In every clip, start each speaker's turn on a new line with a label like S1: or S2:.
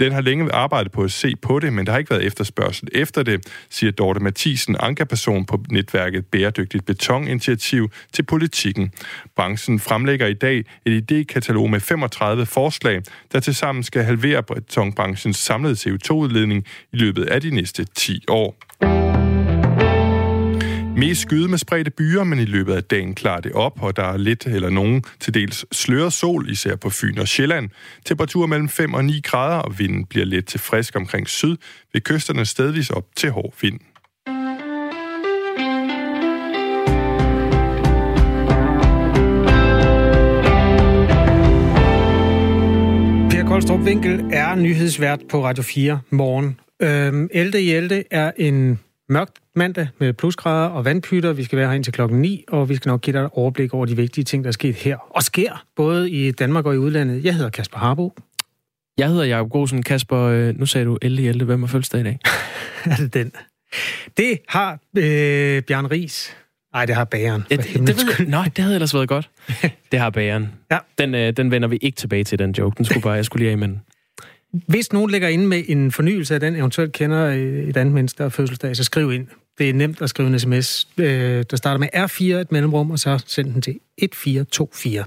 S1: Den har længe arbejdet på at se på det, men der har ikke været efterspørgsel efter det, siger Dorte Mathisen, ankerperson på netværket Bæredygtigt Betoninitiativ til politikken. Branchen fremlægger i dag et idékatalog med 35 forslag, der tilsammen skal halvere betonbranchens samlede CO2-udledning i løbet af de næste 10 år. Mest skyde med spredte byer, men i løbet af dagen klarer det op, og der er lidt eller nogen til dels sløret sol, især på Fyn og Sjælland. Temperatur mellem 5 og 9 grader, og vinden bliver let til frisk omkring syd, ved kysterne stedvis op til hård vind.
S2: Per Koldstrup Winkel er nyhedsvært på Radio 4 morgen. Øhm, Elde i er en mørkt mandag med plusgrader og vandpytter. Vi skal være her indtil klokken 9, og vi skal nok give dig et overblik over de vigtige ting, der er sket her og sker, både i Danmark og i udlandet. Jeg hedder Kasper Harbo.
S3: Jeg hedder Jacob Grosen. Kasper, øh, nu sagde du Elde i Elde. Hvem har fødselsdag i dag?
S2: er det den? Det har øh, Bjørn Ries. Nej, det har bageren.
S3: Ja, det, det ved, nej, det havde ellers været godt. Det har bageren. Ja. Den, øh, den vender vi ikke tilbage til, den joke. Den skulle bare, jeg skulle lige af den.
S2: Hvis nogen lægger ind med en fornyelse af den, eventuelt kender øh, et andet menneske, der er fødselsdag, så skriv ind. Det er nemt at skrive en sms, øh, der starter med R4, et mellemrum, og så send den til 1424.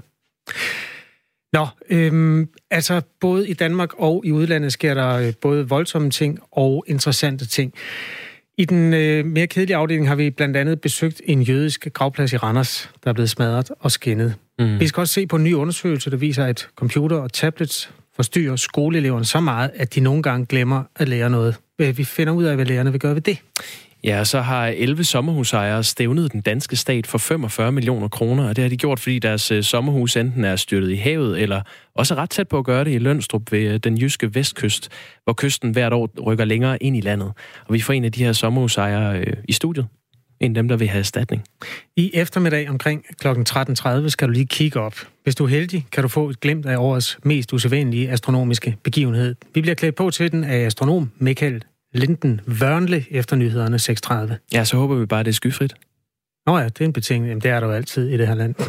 S2: Nå, øhm, altså både i Danmark og i udlandet sker der øh, både voldsomme ting og interessante ting. I den øh, mere kedelige afdeling har vi blandt andet besøgt en jødisk gravplads i Randers, der er blevet smadret og skændet. Mm. Vi skal også se på en ny undersøgelse, der viser, at computer og tablets forstyrrer skoleeleverne så meget, at de nogle gange glemmer at lære noget. Vi finder ud af, hvad lærerne vil gøre ved det.
S3: Ja, så har 11 sommerhusejere stævnet den danske stat for 45 millioner kroner, og det har de gjort, fordi deres øh, sommerhus enten er styrtet i havet, eller også ret tæt på at gøre det i Lønstrup ved øh, den jyske vestkyst, hvor kysten hvert år rykker længere ind i landet. Og vi får en af de her sommerhusejere øh, i studiet end dem, der vil have erstatning.
S2: I eftermiddag omkring kl. 13.30 skal du lige kigge op. Hvis du er heldig, kan du få et glimt af årets mest usædvanlige astronomiske begivenhed. Vi bliver klædt på til den af astronom Michael Linden Wørnle efter nyhederne 6.30.
S3: Ja, så håber vi bare, det er skyfrit.
S2: Nå ja, det er en betingelse. Jamen, det er der jo altid i det her land.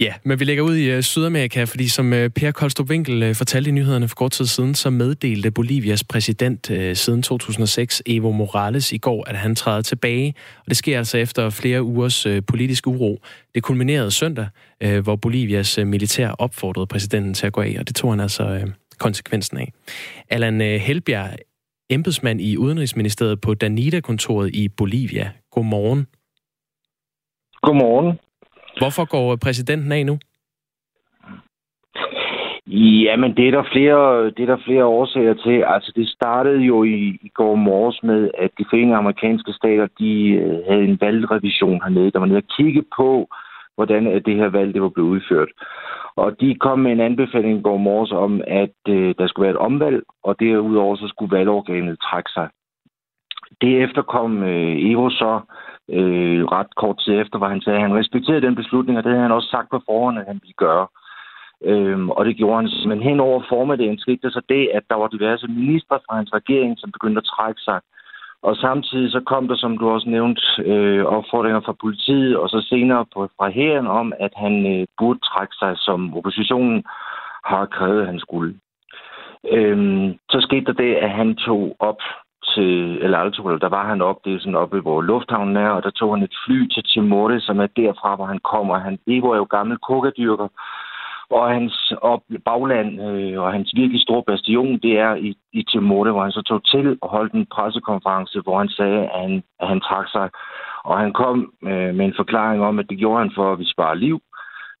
S3: Ja, men vi lægger ud i uh, Sydamerika, fordi som uh, Per Kolstrup Winkel uh, fortalte i nyhederne for kort tid siden, så meddelte Bolivias præsident uh, siden 2006, Evo Morales, i går, at han træder tilbage. Og det sker altså efter flere ugers uh, politisk uro. Det kulminerede søndag, uh, hvor Bolivias uh, militær opfordrede præsidenten til at gå af, og det tog han altså uh, konsekvensen af. Allan uh, Helbjerg, embedsmand i Udenrigsministeriet på Danida-kontoret i Bolivia. Godmorgen.
S4: Godmorgen.
S3: Hvorfor går øh, præsidenten af nu?
S4: Jamen, det er der flere, det er der flere årsager til. Altså, det startede jo i, i går morges med, at de forenede amerikanske stater, de øh, havde en valgrevision hernede, der var nede og kigge på, hvordan øh, det her valg det var blevet udført. Og de kom med en anbefaling i går morges om, at øh, der skulle være et omvalg, og derudover så skulle valgorganet trække sig. Det efterkom øh, Evo så, øh, ret kort tid efter, hvor han sagde, at han respekterede den beslutning, og det havde han også sagt på forhånd, at han ville gøre. Øhm, og det gjorde han. Men hen over formiddagen skete så det, at der var diverse ministre fra hans regering, som begyndte at trække sig. Og samtidig så kom der, som du også nævnte, øh, opfordringer fra politiet, og så senere på, fra hæren om, at han øh, burde trække sig, som oppositionen har krævet, at han skulle. Øhm, så skete der det, at han tog op til El Alto, eller der var han op, det er sådan oppe, hvor lufthavnen er, og der tog han et fly til Timorte, som er derfra, hvor han kommer. Han, Evo er jo gammel kokadyrker, og hans op, bagland øh, og hans virkelig store bastion, det er i, i Timorte, hvor han så tog til og holdt en pressekonference, hvor han sagde, at han, at han trak sig. Og han kom øh, med en forklaring om, at det gjorde han for, at vi sparer liv.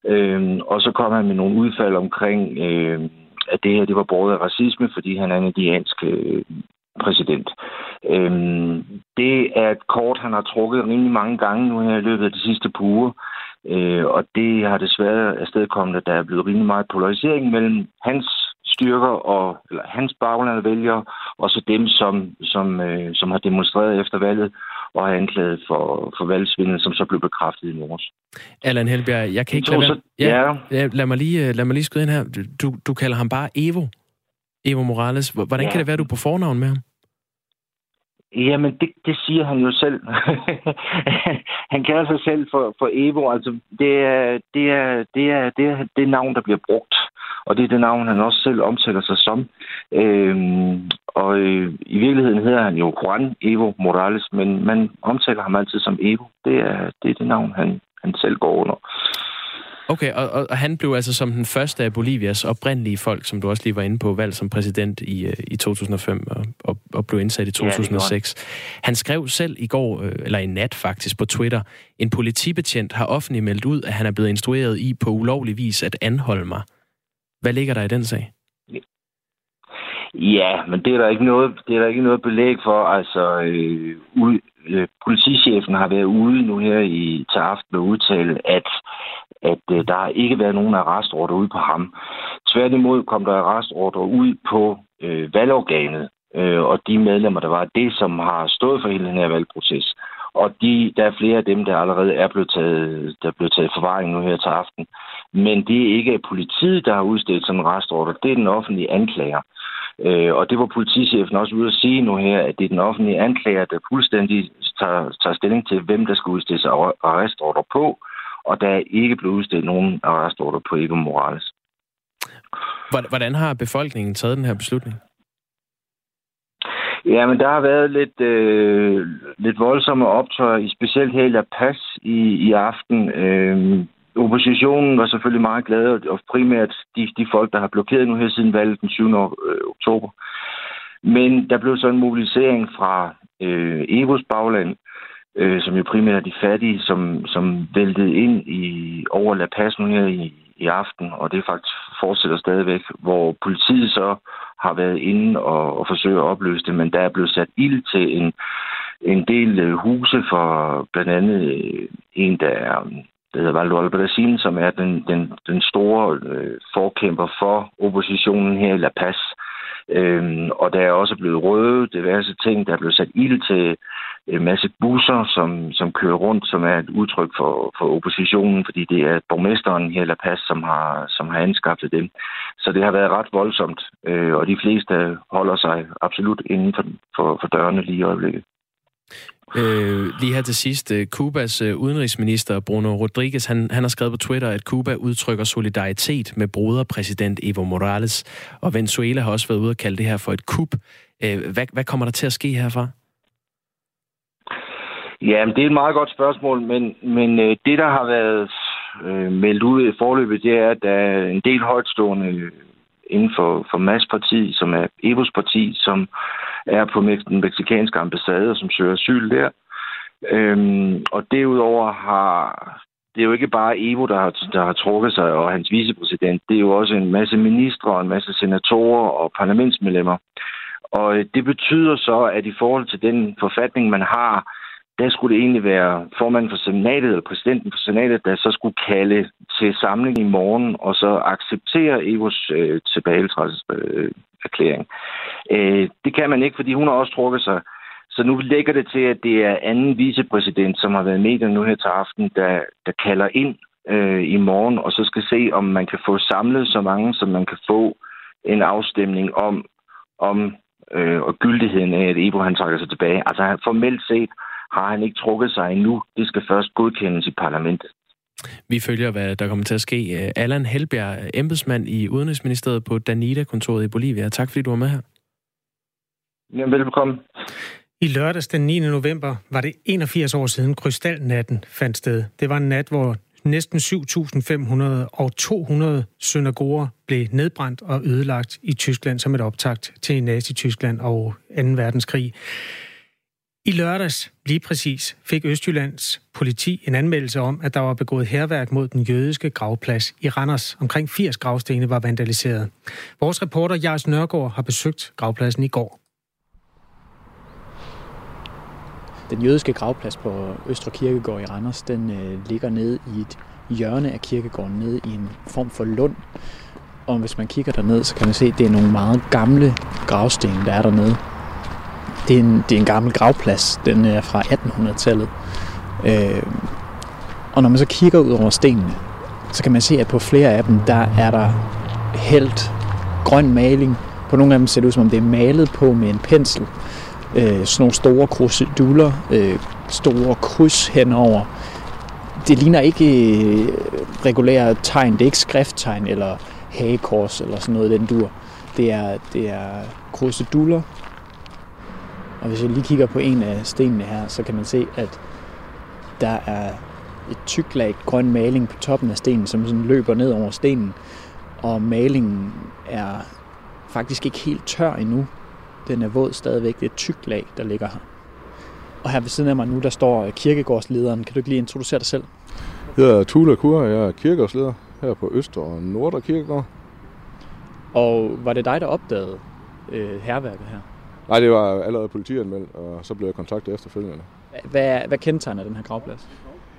S4: Øh, og så kom han med nogle udfald omkring, øh, at det her det var båret af racisme, fordi han er en indiansk øh, præsident. Øhm, det er et kort, han har trukket rimelig mange gange nu her i løbet af de sidste par uger. Øh, og det har desværre afstedkommet, at der er blevet rimelig meget polarisering mellem hans styrker og eller hans bagland vælgere, og så dem, som, som, øh, som har demonstreret efter valget og har anklaget for, for valgsvindel, som så blev bekræftet i morges.
S3: Allan Helbjerg, jeg kan ikke lade, så, ja, ja. lad, mig lige, lad mig lige skyde ind her. Du, du kalder ham bare Evo. Evo Morales. Hvordan ja. kan det være, du er på fornavn med ham?
S4: Jamen, det, det siger han jo selv. han kalder sig selv for, for Evo. Altså, det er, det, er, det, er, det er det navn, der bliver brugt. og det er det navn, han også selv omtaler sig som. Øhm, og øh, i virkeligheden hedder han jo Juan Evo Morales, men man omtaler ham altid som Evo. Det er det, er det navn, han, han selv går under.
S3: Okay, og, og, og han blev altså som den første af Bolivias oprindelige folk, som du også lige var inde på, valgt som præsident i, øh, i 2005 og, og, og blev indsat i 2006. Ja, han skrev selv i går, øh, eller i nat faktisk, på Twitter, en politibetjent har offentligt meldt ud, at han er blevet instrueret i på ulovlig vis at anholde mig. Hvad ligger der i den sag?
S4: Ja, men det er der ikke noget, det er der ikke noget belæg for. Altså, øh, ud, øh, politichefen har været ude nu her i til aften og udtale, at at øh, der har ikke været nogen arrestordre ude på ham. Tværtimod kom der arrestordre ud på øh, valgorganet øh, og de medlemmer, der var det, som har stået for hele den her valgproces. Og de, der er flere af dem, der allerede er blevet taget, der er blevet taget forvaring nu her til aften. Men det er ikke politiet, der har udstedt sådan en arrestordre. Det er den offentlige anklager. Øh, og det var politichefen også ude at sige nu her, at det er den offentlige anklager, der fuldstændig tager, tager stilling til, hvem der skal udstedes arrestordre på og der er ikke blevet udstedt nogen arrestorder på Evo Morales.
S3: Hvordan har befolkningen taget den her beslutning?
S4: Ja, men der har været lidt, øh, lidt voldsomme optøjer, specielt her i La Paz i, i aften. Øh, oppositionen var selvfølgelig meget glad, og primært de, de folk, der har blokeret nu her siden valget den 7. Øh, oktober. Men der blev så en mobilisering fra øh, Evos bagland, øh, som jo primært er de fattige, som, som væltede ind i over La Paz nu her i, i aften, og det faktisk fortsætter stadigvæk, hvor politiet så har været inde og, og forsøger at opløse det, men der er blevet sat ild til en, en del øh, huse for blandt andet øh, en, der er der hedder Valdo Brasil, som er den, den, den store øh, forkæmper for oppositionen her i La Paz. Øhm, og der er også blevet røde diverse ting. Der er blevet sat ild til en masse busser, som, som kører rundt, som er et udtryk for, for oppositionen, fordi det er borgmesteren her i La Paz, som har, som har anskaffet dem. Så det har været ret voldsomt, øh, og de fleste holder sig absolut inden for, for, for dørene lige i øjeblikket.
S3: Øh, lige her til sidst, øh, Kubas øh, udenrigsminister Bruno Rodriguez, han, han har skrevet på Twitter, at Kuba udtrykker solidaritet med broderpræsident Evo Morales, og Venezuela har også været ude og kalde det her for et kup. Øh, hvad, hvad kommer der til at ske herfra?
S4: Ja, det er et meget godt spørgsmål, men, men øh, det, der har været øh, meldt ud i forløbet, det er, at der er en del højtstående inden for, for MAS-parti, som er Evos parti, som er på den meksikanske ambassade, som søger asyl der. Øhm, og derudover har det er jo ikke bare Evo, der har, der har trukket sig, og hans vicepræsident. Det er jo også en masse ministre, en masse senatorer og parlamentsmedlemmer. Og øh, det betyder så, at i forhold til den forfatning, man har, der skulle det egentlig være formanden for senatet, eller præsidenten for senatet, der så skulle kalde til samling i morgen, og så acceptere Evos øh, tilbagetrædelseserklæring. Øh, det kan man ikke, fordi hun har også trukket sig. Så nu lægger det til, at det er anden vicepræsident, som har været med nu her til aften, der, der kalder ind øh, i morgen, og så skal se, om man kan få samlet så mange, som man kan få en afstemning om, om øh, og gyldigheden af, at Evo han trækker sig tilbage. Altså formelt set har han ikke trukket sig endnu. Det skal først godkendes i parlamentet.
S3: Vi følger, hvad der kommer til at ske. Allan Helbjerg, embedsmand i Udenrigsministeriet på Danida-kontoret i Bolivia. Tak fordi du var med her.
S4: Ja, velbekomme.
S2: I lørdags den 9. november var det 81 år siden krystalnatten fandt sted. Det var en nat, hvor næsten 7.500 og 200 synagoger blev nedbrændt og ødelagt i Tyskland som et optakt til Nazi-Tyskland og 2. verdenskrig. I lørdags, lige præcis, fik Østjyllands politi en anmeldelse om, at der var begået herværk mod den jødiske gravplads i Randers. Omkring 80 gravstene var vandaliseret. Vores reporter Jars Nørgaard har besøgt gravpladsen i går.
S5: Den jødiske gravplads på Østre Kirkegård i Randers, den øh, ligger nede i et hjørne af kirkegården, nede i en form for lund. Og hvis man kigger derned, så kan man se, at det er nogle meget gamle gravsten, der er dernede. Det er en, det er en gammel gravplads. Den er fra 1800-tallet. Øh, og når man så kigger ud over stenene, så kan man se, at på flere af dem, der er der helt grøn maling. På nogle af dem ser det ud, som om det er malet på med en pensel. Øh, sådan nogle store kruseduller, øh, store kryds henover. Det ligner ikke øh, regulære tegn, det er ikke skrifttegn eller hagekors eller sådan noget den dur. Det er, det er kruseduller. Og hvis jeg lige kigger på en af stenene her, så kan man se, at der er et tyk lag grøn maling på toppen af stenen, som sådan løber ned over stenen. Og malingen er faktisk ikke helt tør endnu. Den er våd stadigvæk. Det er et tyk lag, der ligger her. Og her ved siden af mig nu, der står kirkegårdslederen. Kan du ikke lige introducere dig selv?
S6: Jeg hedder Tula Kur, jeg er kirkegårdsleder her på Øster og Nordre Kirkegård.
S5: Og var det dig, der opdagede øh, herværket her?
S6: Nej, det var allerede politianmeldt, og så blev jeg kontaktet efterfølgende.
S5: Hvad, hvad kendetegner den her gravplads?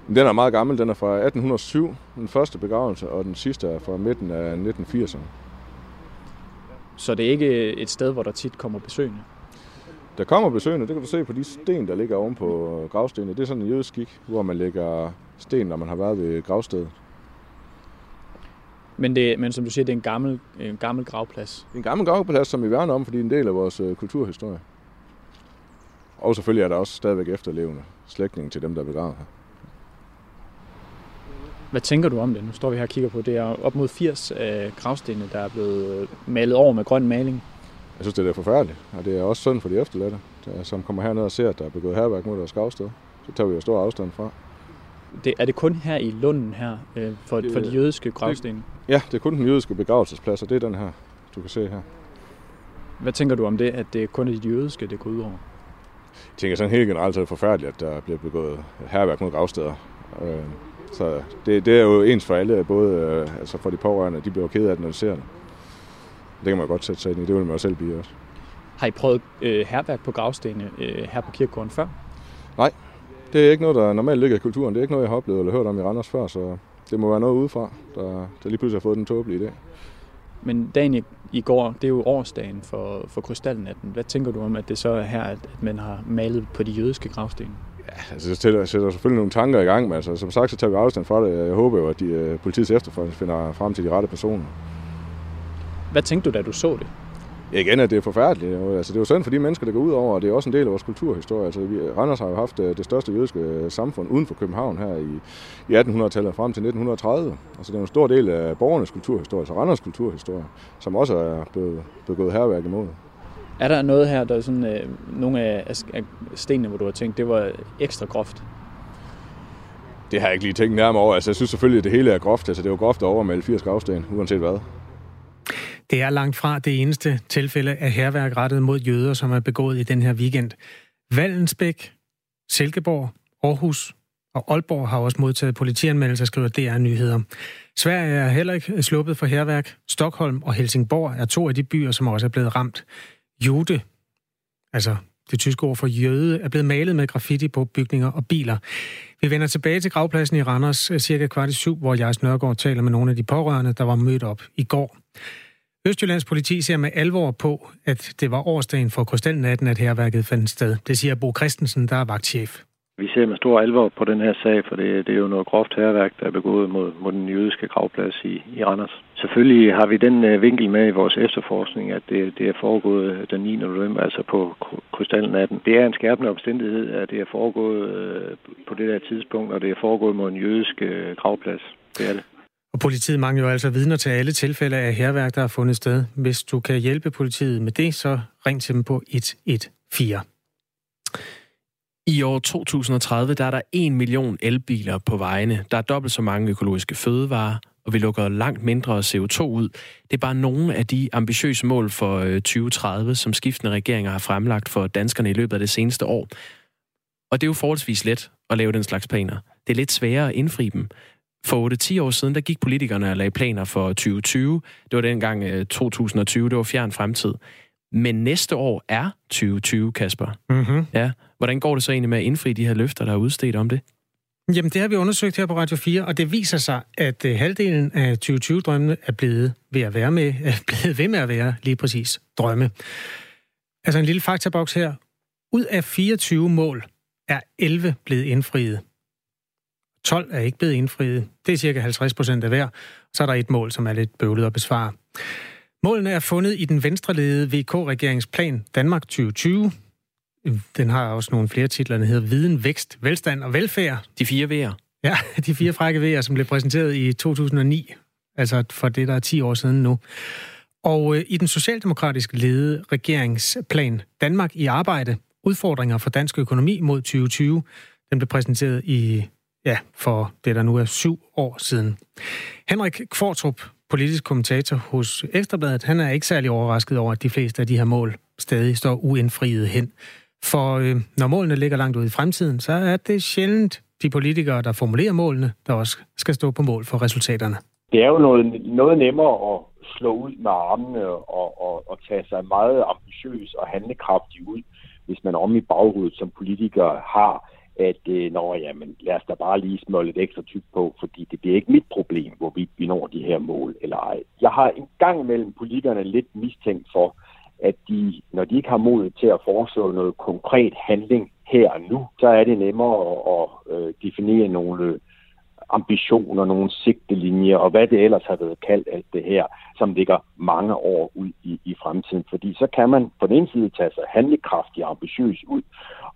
S6: Den er meget gammel. Den er fra 1807, den første begravelse, og den sidste er fra midten af 1980'erne.
S5: Så det er ikke et sted, hvor der tit kommer besøgende?
S6: Der kommer besøgende, det kan du se på de sten, der ligger oven på gravstenene. Det er sådan en jødisk skik, hvor man lægger sten, når man har været ved gravstedet.
S5: Men, det, men som du siger, det er en gammel, en gammel gravplads.
S6: En gammel gravplads, som vi værner om, fordi det er en del af vores øh, kulturhistorie. Og selvfølgelig er der også stadigvæk efterlevende slægtning til dem, der er begravet her.
S5: Hvad tænker du om det? Nu står vi her og kigger på, det er op mod 80 af gravstenene, der er blevet malet over med grøn maling.
S6: Jeg synes, det er forfærdeligt, og det er også synd for de efterladte, der, som kommer herned og ser, at der er begået herværk mod deres gravsted. Så tager vi jo stor afstand fra.
S5: Det, er det kun her i Lunden her, øh, for, det, for de jødiske gravsten?
S6: Ja, det er kun den jødiske begravelsesplads, og det er den her, du kan se her.
S5: Hvad tænker du om det, at det kun er de jødiske, det går ud over?
S6: Jeg tænker sådan helt generelt, så er det forfærdeligt, at der bliver begået herværk mod gravsteder. Øh, så det, det er jo ens for alle, både øh, altså for de pårørende, de bliver ked af det, når de ser det. Det kan man godt sætte sig ind i, det vil man jo selv blive også.
S5: Har I prøvet øh, herværk på gravstenene øh, her på kirkegården før?
S6: Nej, det er ikke noget, der normalt ligger i kulturen. Det er ikke noget, jeg har oplevet eller hørt om i Randers før, så det må være noget udefra, der, der lige pludselig har fået den tåbelige idé.
S5: Men dagen i, i går, det er jo årsdagen for, for krystalnatten. Hvad tænker du om, at det så er her, at, at man har malet på de jødiske gravsten?
S6: Ja, altså det sætter, sætter selvfølgelig nogle tanker i gang, men altså, som sagt, så tager vi afstand fra det. Jeg håber jo, at de, uh, politiets efterforskning finder frem til de rette personer.
S5: Hvad tænkte du, da du så det?
S6: Igen, at det er forfærdeligt. Altså, det er jo synd for de mennesker, der går ud over, og det er også en del af vores kulturhistorie. Altså, vi, Randers har jo haft øh, det største jødiske øh, samfund uden for København her i, i 1800-tallet frem til 1930. Altså, det er en stor del af borgernes kulturhistorie, altså Randers kulturhistorie, som også er blevet begået herværk imod.
S5: Er der noget her, der er sådan, øh, nogle af, af stenene, hvor du har tænkt, det var ekstra groft?
S6: Det har jeg ikke lige tænkt nærmere over. Altså, jeg synes selvfølgelig, at det hele er groft. Altså, det er jo groft at overmelde 80 gravsten, uanset hvad.
S2: Det er langt fra det eneste tilfælde af herværk rettet mod jøder, som er begået i den her weekend. Vallensbæk, Silkeborg, Aarhus og Aalborg har også modtaget politianmeldelser, skriver DR Nyheder. Sverige er heller ikke sluppet for herværk. Stockholm og Helsingborg er to af de byer, som også er blevet ramt. Jude, altså det tyske ord for jøde, er blevet malet med graffiti på bygninger og biler. Vi vender tilbage til gravpladsen i Randers øh, cirka kvart i syv, hvor Jais Nørgaard taler med nogle af de pårørende, der var mødt op i går. Østjyllands politi ser med alvor på, at det var årsdagen for krystalnatten, at herværket fandt sted. Det siger Bo Christensen, der er vagtchef.
S7: Vi ser med stor alvor på den her sag, for det, det er jo noget groft herværk, der er begået mod, mod den jødiske gravplads i, i Randers. Selvfølgelig har vi den øh, vinkel med i vores efterforskning, at det, det er foregået øh, den 9. november, altså på krystalnatten. Det er en skærpende omstændighed, at det er foregået øh, på det der tidspunkt, og det er foregået mod en jødisk øh, gravplads. Det er det.
S2: Og politiet mangler jo altså vidner til alle tilfælde af herværk, der har fundet sted. Hvis du kan hjælpe politiet med det, så ring til dem på 114.
S3: I år 2030 der er der 1 million elbiler på vejene. Der er dobbelt så mange økologiske fødevarer, og vi lukker langt mindre CO2 ud. Det er bare nogle af de ambitiøse mål for øh, 2030, som skiftende regeringer har fremlagt for danskerne i løbet af det seneste år. Og det er jo forholdsvis let at lave den slags planer. Det er lidt sværere at indfri dem. For 8-10 år siden, der gik politikerne og lagde planer for 2020. Det var dengang 2020, det var fjern fremtid. Men næste år er 2020, Kasper.
S2: Mm-hmm.
S3: Ja. Hvordan går det så egentlig med at indfri de her løfter, der er udstedt om det?
S2: Jamen, det har vi undersøgt her på Radio 4, og det viser sig, at uh, halvdelen af 2020-drømmene er blevet ved at være med, er blevet ved med at være lige præcis drømme. Altså en lille faktaboks her. Ud af 24 mål er 11 blevet indfriet. 12 er ikke blevet indfriet. Det er cirka 50 procent af hver. Så er der et mål, som er lidt bøvlet at besvare. Målene er fundet i den venstreledede VK-regeringsplan Danmark 2020. Den har også nogle flere titler, der hedder Viden, Vækst, Velstand og Velfærd.
S3: De fire V'er.
S2: Ja, de fire frække V'er, som blev præsenteret i 2009 altså for det, der er 10 år siden nu. Og øh, i den socialdemokratisk ledede regeringsplan Danmark i arbejde, udfordringer for dansk økonomi mod 2020, den blev præsenteret i, ja, for det der nu er syv år siden. Henrik Kvartrup, politisk kommentator hos Ekstrabladet, han er ikke særlig overrasket over, at de fleste af de her mål stadig står uindfriet hen. For øh, når målene ligger langt ude i fremtiden, så er det sjældent de politikere, der formulerer målene, der også skal stå på mål for resultaterne.
S8: Det er jo noget, noget nemmere at slå ud med armene og, og, og tage sig meget ambitiøs og handlekraftig ud, hvis man om i baghovedet som politiker har, at øh, når, jamen, lad os da bare lige smøre lidt ekstra tyk på, fordi det bliver ikke mit problem, hvorvidt vi når de her mål eller ej. Jeg har en gang imellem politikerne lidt mistænkt for, at de, når de ikke har mod til at foreslå noget konkret handling her og nu, så er det nemmere at, at øh, definere nogle øh, ambitioner, nogle sigtelinjer, og hvad det ellers har været kaldt alt det her, som ligger mange år ud i, i fremtiden. Fordi så kan man på den ene side tage sig handlekraftig og ambitiøs ud,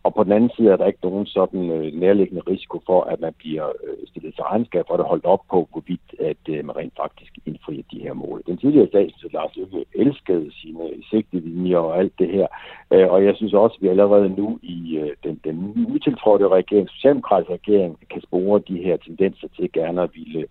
S8: og på den anden side er der ikke nogen sådan øh, nærliggende risiko for, at man bliver øh, stillet til regnskab for at holde op på, hvorvidt at øh, man rent faktisk indfrier de her mål. Den tidligere statsminister Lars Løkke elskede sine sigtelinjer og alt det her, øh, og jeg synes også, at vi allerede nu i øh, den, den utiltrådte regering, socialdemokratiske regering, kan spore de her tendenser til gerne at ville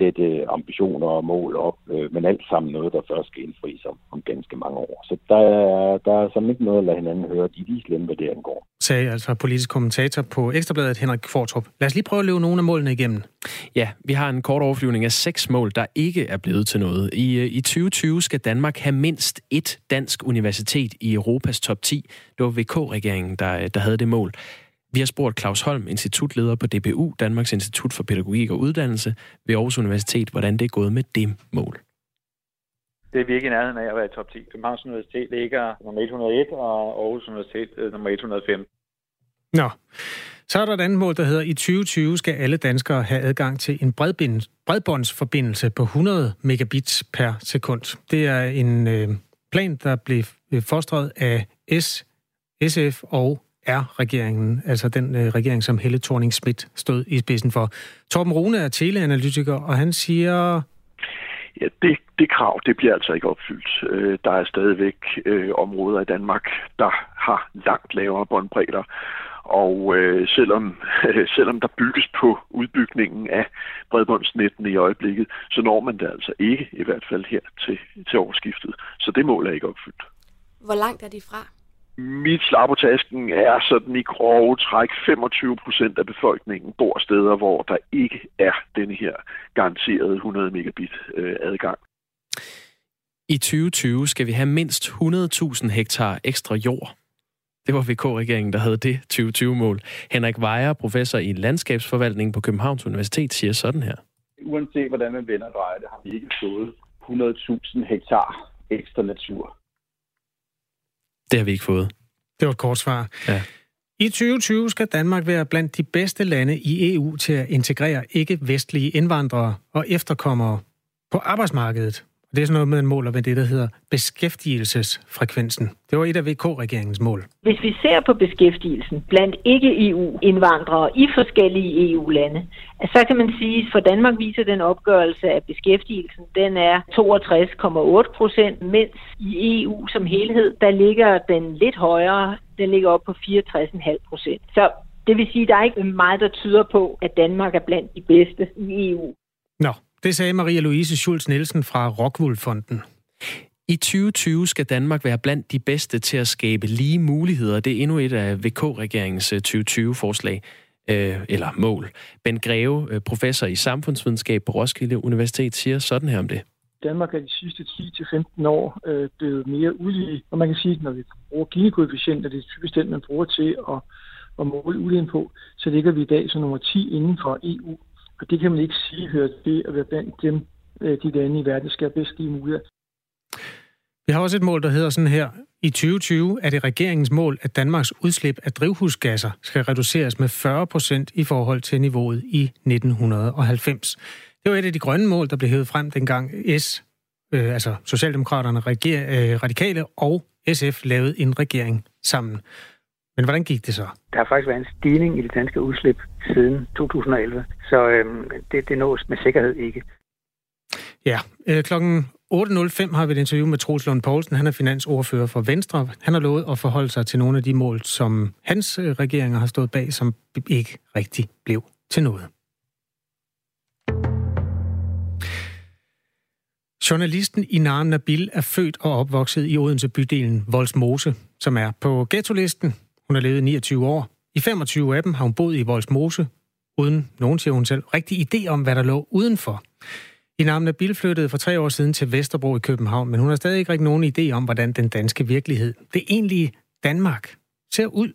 S8: sætte ambitioner og mål op, øh, men alt sammen noget, der først skal indfries om, om ganske mange år. Så der er, der er som ikke noget at lade hinanden høre. De er slemme, hvad det angår.
S2: Sagde altså politisk kommentator på Ekstrabladet Henrik Kvartrup. Lad os lige prøve at løbe nogle af målene igennem.
S3: Ja, vi har en kort overflyvning af seks mål, der ikke er blevet til noget. I, øh, I 2020 skal Danmark have mindst et dansk universitet i Europas top 10. Det var VK-regeringen, der, der havde det mål. Vi har spurgt Claus Holm, institutleder på DPU, Danmarks Institut for Pædagogik og Uddannelse ved Aarhus Universitet, hvordan det er gået med det mål.
S9: Det er virkelig i nærheden af at være i top 10. Københavns Universitet ligger nummer 101, og Aarhus Universitet øh, nummer 105.
S2: Nå, så er der et andet mål, der hedder, i 2020 skal alle danskere have adgang til en bredbåndsforbindelse på 100 megabits per sekund. Det er en øh, plan, der blev øh, fostret af S, SF og R-regeringen, altså den øh, regering, som Helle thorning Schmidt stod i spidsen for. Torben Rune er teleanalytiker, og han siger...
S10: Ja, det, det krav, det bliver altså ikke opfyldt. Øh, der er stadigvæk øh, områder i Danmark, der har langt lavere båndbredder, og øh, selvom, øh, selvom der bygges på udbygningen af bredbåndsnettene i øjeblikket, så når man det altså ikke, i hvert fald her til, til årsskiftet. Så det mål er ikke opfyldt.
S11: Hvor langt er de fra?
S10: Mit slappertasken er sådan i grove træk 25 procent af befolkningen bor steder, hvor der ikke er denne her garanterede 100 megabit øh, adgang.
S3: I 2020 skal vi have mindst 100.000 hektar ekstra jord. Det var VK-regeringen, der havde det 2020-mål. Henrik Weyer, professor i landskabsforvaltning på Københavns Universitet, siger sådan her.
S12: Uanset hvordan man vender drejer det, har vi ikke fået 100.000 hektar ekstra natur.
S3: Det har vi ikke fået.
S2: Det var et kort svar. Ja. I 2020 skal Danmark være blandt de bedste lande i EU til at integrere ikke-vestlige indvandrere og efterkommere på arbejdsmarkedet. Det er sådan noget med en mål med det, der hedder beskæftigelsesfrekvensen. Det var et af VK-regeringens mål.
S13: Hvis vi ser på beskæftigelsen blandt ikke-EU-indvandrere i forskellige EU-lande, så kan man sige, at for Danmark viser den opgørelse af beskæftigelsen, den er 62,8 procent, mens i EU som helhed, der ligger den lidt højere, den ligger op på 64,5 procent. Så det vil sige, at der er ikke meget, der tyder på, at Danmark er blandt de bedste i EU.
S2: Nå, det sagde Maria-Louise Schulz Nielsen fra Rockwool-fonden.
S3: I 2020 skal Danmark være blandt de bedste til at skabe lige muligheder. Det er endnu et af VK-regeringens 2020-forslag øh, øh, eller mål. Ben Greve, øh, professor i samfundsvidenskab på Roskilde Universitet, siger sådan her om det.
S14: Danmark er de sidste 10-15 år øh, blevet mere ulige, og man kan sige, at når vi bruger Gini-koefficienter, det er typisk den, man bruger til at, at måle uligheden på, så ligger vi i dag som nummer 10 inden for EU. Og det kan man ikke sige hører til at være blandt dem, øh, de lande i verden, skal have bedst lige muligheder.
S2: Vi har også et mål, der hedder sådan her. I 2020 er det regeringens mål, at Danmarks udslip af drivhusgasser skal reduceres med 40 procent i forhold til niveauet i 1990. Det var et af de grønne mål, der blev hævet frem dengang S, øh, altså Socialdemokraterne, reger, øh, Radikale og SF lavede en regering sammen. Men hvordan gik det så?
S15: Der har faktisk været en stigning i det danske udslip siden 2011, så øhm, det, det nås med sikkerhed ikke.
S2: Ja, øh, klokken 8.05 har vi et interview med Troels Lund Poulsen. Han er finansordfører for Venstre. Han har lovet at forholde sig til nogle af de mål, som hans øh, regeringer har stået bag, som ikke rigtig blev til noget. Journalisten Inar Nabil er født og opvokset i Odense bydelen Voldsmose, som er på ghetto-listen. Hun har levet 29 år. I 25 af dem har hun boet i Voldsmose, uden nogen, siger hun selv, rigtig idé om, hvad der lå udenfor. Inar Nabil flyttede for tre år siden til Vesterbro i København, men hun har stadig ikke rigtig nogen idé om, hvordan den danske virkelighed, det egentlige Danmark, ser ud,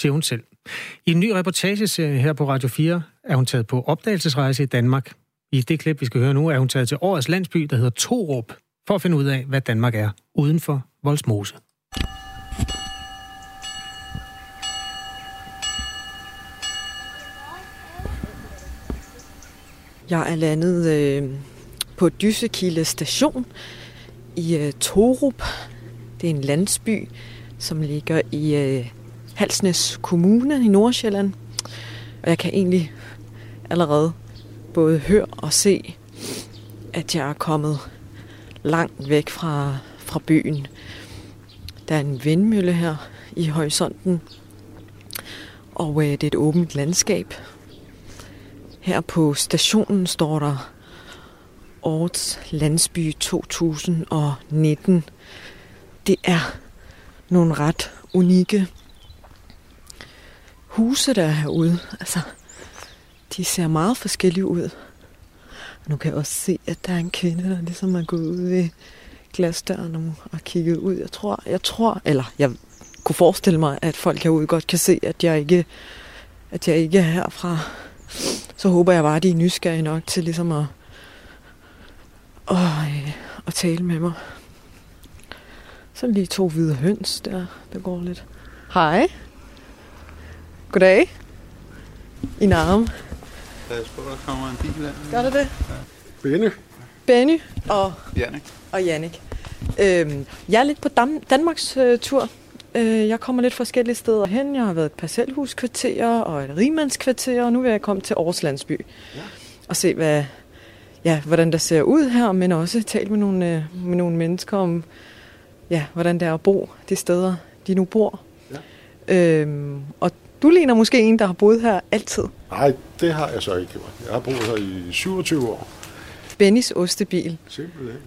S2: siger hun selv. I en ny reportageserie her på Radio 4 er hun taget på opdagelsesrejse i Danmark, i det klip, vi skal høre nu, er hun taget til årets landsby, der hedder Torup, for at finde ud af, hvad Danmark er uden for Voldsmose.
S11: Jeg er landet øh, på Dyssekilde station i øh, Torup. Det er en landsby, som ligger i øh, Halsnæs Kommune i Nordsjælland. Og jeg kan egentlig allerede både høre og se, at jeg er kommet langt væk fra, fra byen. Der er en vindmølle her i horisonten, og øh, det er et åbent landskab. Her på stationen står der Årets Landsby 2019. Det er nogle ret unikke huse, der er herude. Altså, de ser meget forskellige ud. Og nu kan jeg også se, at der er en kvinde, der ligesom er gået ud ved glasdøren og kigget ud. Jeg tror, jeg tror, eller jeg kunne forestille mig, at folk herude godt kan se, at jeg ikke, at jeg ikke er herfra. Så håber jeg bare, at de er nysgerrige nok til ligesom at, at, at tale med mig. Så lige to hvide høns der, der går lidt. Hej. Goddag. I navn.
S16: Pas på, der kommer en bil af.
S11: Gør det det?
S16: Ja. Benny.
S11: Benny og,
S16: Jannik.
S11: og Jannik. Øhm, jeg er lidt på Dam- Danmarks øh, tur. Øh, jeg kommer lidt forskellige steder hen. Jeg har været et parcelhuskvarter og et rigmandskvarter, og nu vil jeg komme til Aarhus Landsby. Ja. Og se, hvad, ja, hvordan der ser ud her, men også tale med nogle, øh, med nogle mennesker om, ja, hvordan det er at bo de steder, de nu bor. Ja. Øhm, og du ligner måske en, der har boet her altid.
S17: Nej, det har jeg så ikke gjort. Jeg har boet her i 27 år.
S11: Bennys ostebil.
S17: Simpelthen.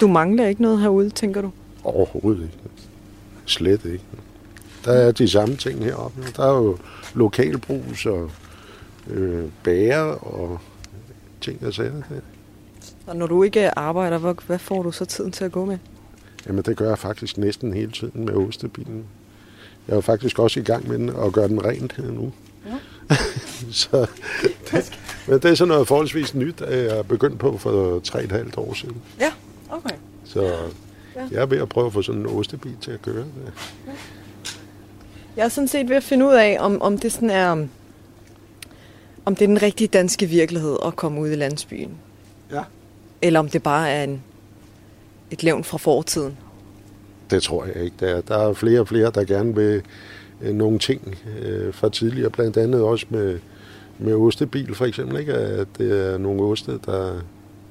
S11: Du mangler ikke noget herude, tænker du?
S17: Overhovedet ikke. Slet ikke. Der er de samme ting heroppe. Der er jo lokalbrus og øh, bærer og ting og sager. Der.
S11: Og når du ikke arbejder, hvad, hvad får du så tiden til at gå med?
S17: Jamen, det gør jeg faktisk næsten hele tiden med ostebilen. Jeg er faktisk også i gang med den og gøre den rent her nu. Ja. så det, men det er sådan noget forholdsvis nyt, at jeg er begyndt på for tre et halvt år siden.
S11: Ja, okay.
S17: Så ja. jeg er ved at prøve at få sådan en ostebil til at køre.
S11: Ja. Jeg er sådan set ved at finde ud af, om, om det sådan er, om det er den rigtige danske virkelighed at komme ud i landsbyen.
S17: Ja.
S11: Eller om det bare er en, et levn fra fortiden.
S17: Det tror jeg ikke. Der er, der er flere og flere, der gerne vil øh, nogle ting øh, fra tidligere. Blandt andet også med, med ostebil for eksempel. Ikke? At det er nogle oste, der,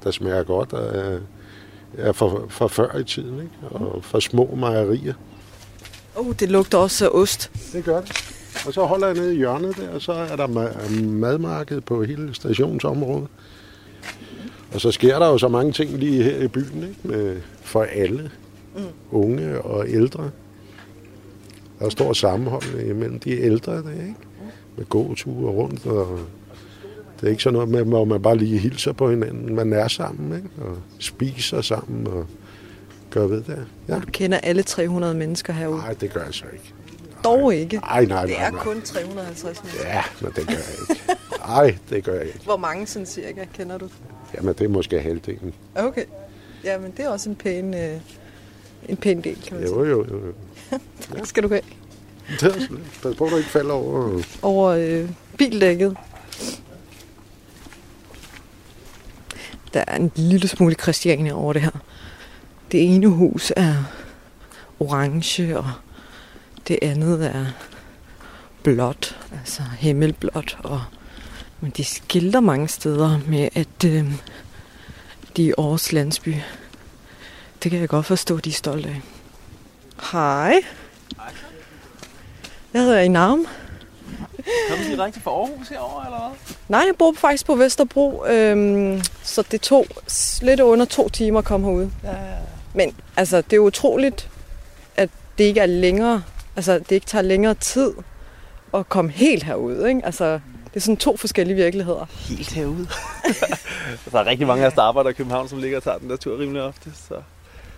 S17: der smager godt og er, er for, for før i tiden. Ikke? Og for små mejerier.
S11: Oh, det lugter også af ost.
S17: Det gør det. Og så holder jeg nede i hjørnet der, og så er der madmarked på hele stationsområdet. Og så sker der jo så mange ting lige her i byen, ikke? Med, for alle mm. unge og ældre. Der er stor sammenhold imellem de ældre, der, ikke? Med gåture rundt, og det er ikke sådan noget med, hvor man bare lige hilser på hinanden. Man er sammen, ikke? Og spiser sammen og gør ved det.
S11: Ja. Og du kender alle 300 mennesker herude?
S17: Nej, det gør jeg så ikke.
S11: Dog ikke?
S17: Nej, nej, nej.
S11: Det er
S17: nej.
S11: kun 350 mennesker?
S17: Ja, men det gør jeg ikke. Nej, det gør jeg ikke.
S11: Hvor mange sådan cirka kender du?
S17: Jamen, det er måske halvdelen.
S11: Okay. Jamen, det er også en pæn, øh, en pæn del, kan man
S17: jo,
S11: sige.
S17: Jo, jo, jo.
S11: tak skal du have.
S17: Er. Pas på, at du ikke falder over...
S11: Over øh, bildækket. Der er en lille smule Christiania over det her. Det ene hus er orange, og det andet er blåt, altså himmelblåt. Og, men de skilter mange steder med, at øh, vigtige Aarhus landsby. Det kan jeg godt forstå, de er stolte af. Hej. Jeg hedder Inam.
S18: Kommer du direkte fra Aarhus herovre, eller hvad?
S11: Nej, jeg bor faktisk på Vesterbro, øhm, så det tog lidt under to timer at komme herud.
S18: Ja, ja.
S11: Men altså, det er utroligt, at det ikke er længere, altså det ikke tager længere tid at komme helt herud, ikke? Altså, det er sådan to forskellige virkeligheder.
S18: Helt herude. der er rigtig mange af os, der arbejder i København, som ligger og tager den der tur rimelig ofte. Så.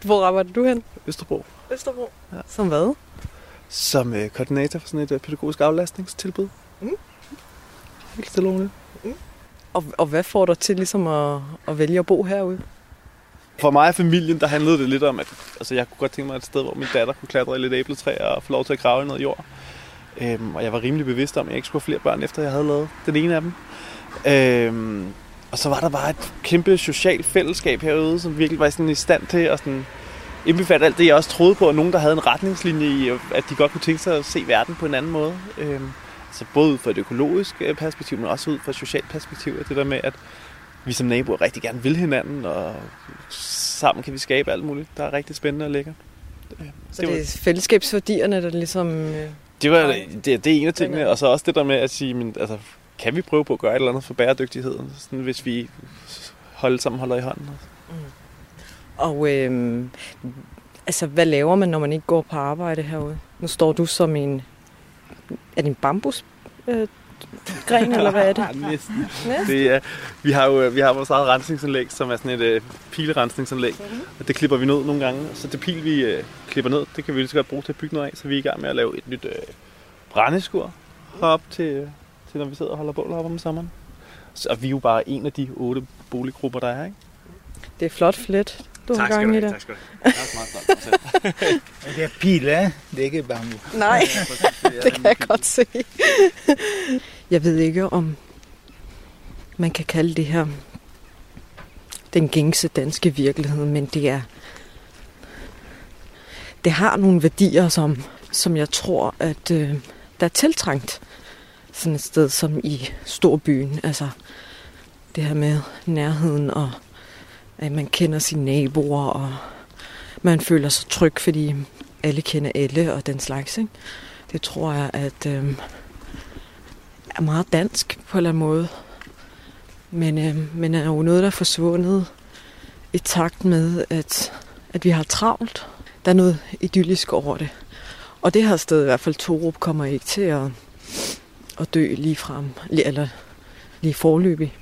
S11: Hvor arbejder du hen?
S18: Østerbro.
S11: Østerbro.
S18: Ja.
S11: Som hvad?
S18: Som øh, koordinator for sådan et øh, pædagogisk aflastningstilbud.
S11: Mm.
S18: Helt stille og roligt.
S11: Og, og hvad får dig til ligesom at, at vælge at bo herude?
S18: For mig og familien, der handlede det lidt om, at altså, jeg kunne godt tænke mig et sted, hvor min datter kunne klatre i lidt æbletræ og få lov til at grave i noget jord. Øhm, og jeg var rimelig bevidst om, at jeg ikke skulle have flere børn, efter jeg havde lavet den ene af dem. Øhm, og så var der bare et kæmpe socialt fællesskab herude, som virkelig var sådan i stand til at sådan indbefatte alt det, jeg også troede på, og nogen, der havde en retningslinje i, at de godt kunne tænke sig at se verden på en anden måde. Øhm, altså både ud fra et økologisk øh, perspektiv, men også ud fra et socialt perspektiv. Og det der med, at vi som naboer rigtig gerne vil hinanden, og sammen kan vi skabe alt muligt, der er rigtig spændende og lækkert.
S11: Så det er fællesskabsværdierne, der ligesom... Øh,
S18: Det, var, det, det er en af tingene, og så også det der med at sige, men, altså, kan vi prøve på at gøre et eller andet for bæredygtigheden, sådan, hvis vi holder sammen holder i hånden?
S11: Og øh, altså, hvad laver man, når man ikke går på arbejde herude? Nu står du som en... Er det en bambus? Øh, gren, eller hvad er det?
S18: Næsten.
S11: Næsten.
S18: Det er, vi har jo vi har vores eget rensningsanlæg, som er sådan et øh, pilerensningsanlæg,
S11: Mhm.
S18: og det klipper vi ned nogle gange. Så det pil, vi øh, klipper ned, det kan vi lige så godt bruge til at bygge noget af, så vi er i gang med at lave et nyt øh, brændeskur herop til, øh, til, når vi sidder og holder bål heroppe om sommeren. Så og vi er jo bare en af de otte boliggrupper, der er, ikke?
S11: Det er flot flet, du har
S18: Tak skal
S11: gang
S18: du
S11: i
S18: have,
S11: der.
S18: tak skal du have. Er.
S19: Men det er pil, ja? Det er ikke bambu.
S11: Nej, det kan jeg godt se. Jeg ved ikke, om man kan kalde det her den gængse danske virkelighed, men det er det har nogle værdier, som, som jeg tror, at øh, der er tiltrængt sådan et sted som i storbyen. Altså det her med nærheden, og at man kender sine naboer, og man føler sig tryg, fordi alle kender alle og den slags. Ikke? Det tror jeg, at øh, er meget dansk på en eller anden måde. Men, øh, men er jo noget, der er forsvundet i takt med, at, at vi har travlt. Der er noget idyllisk over det. Og det her sted, i hvert fald Torup, kommer ikke til at, at dø lige frem, eller lige forløbig.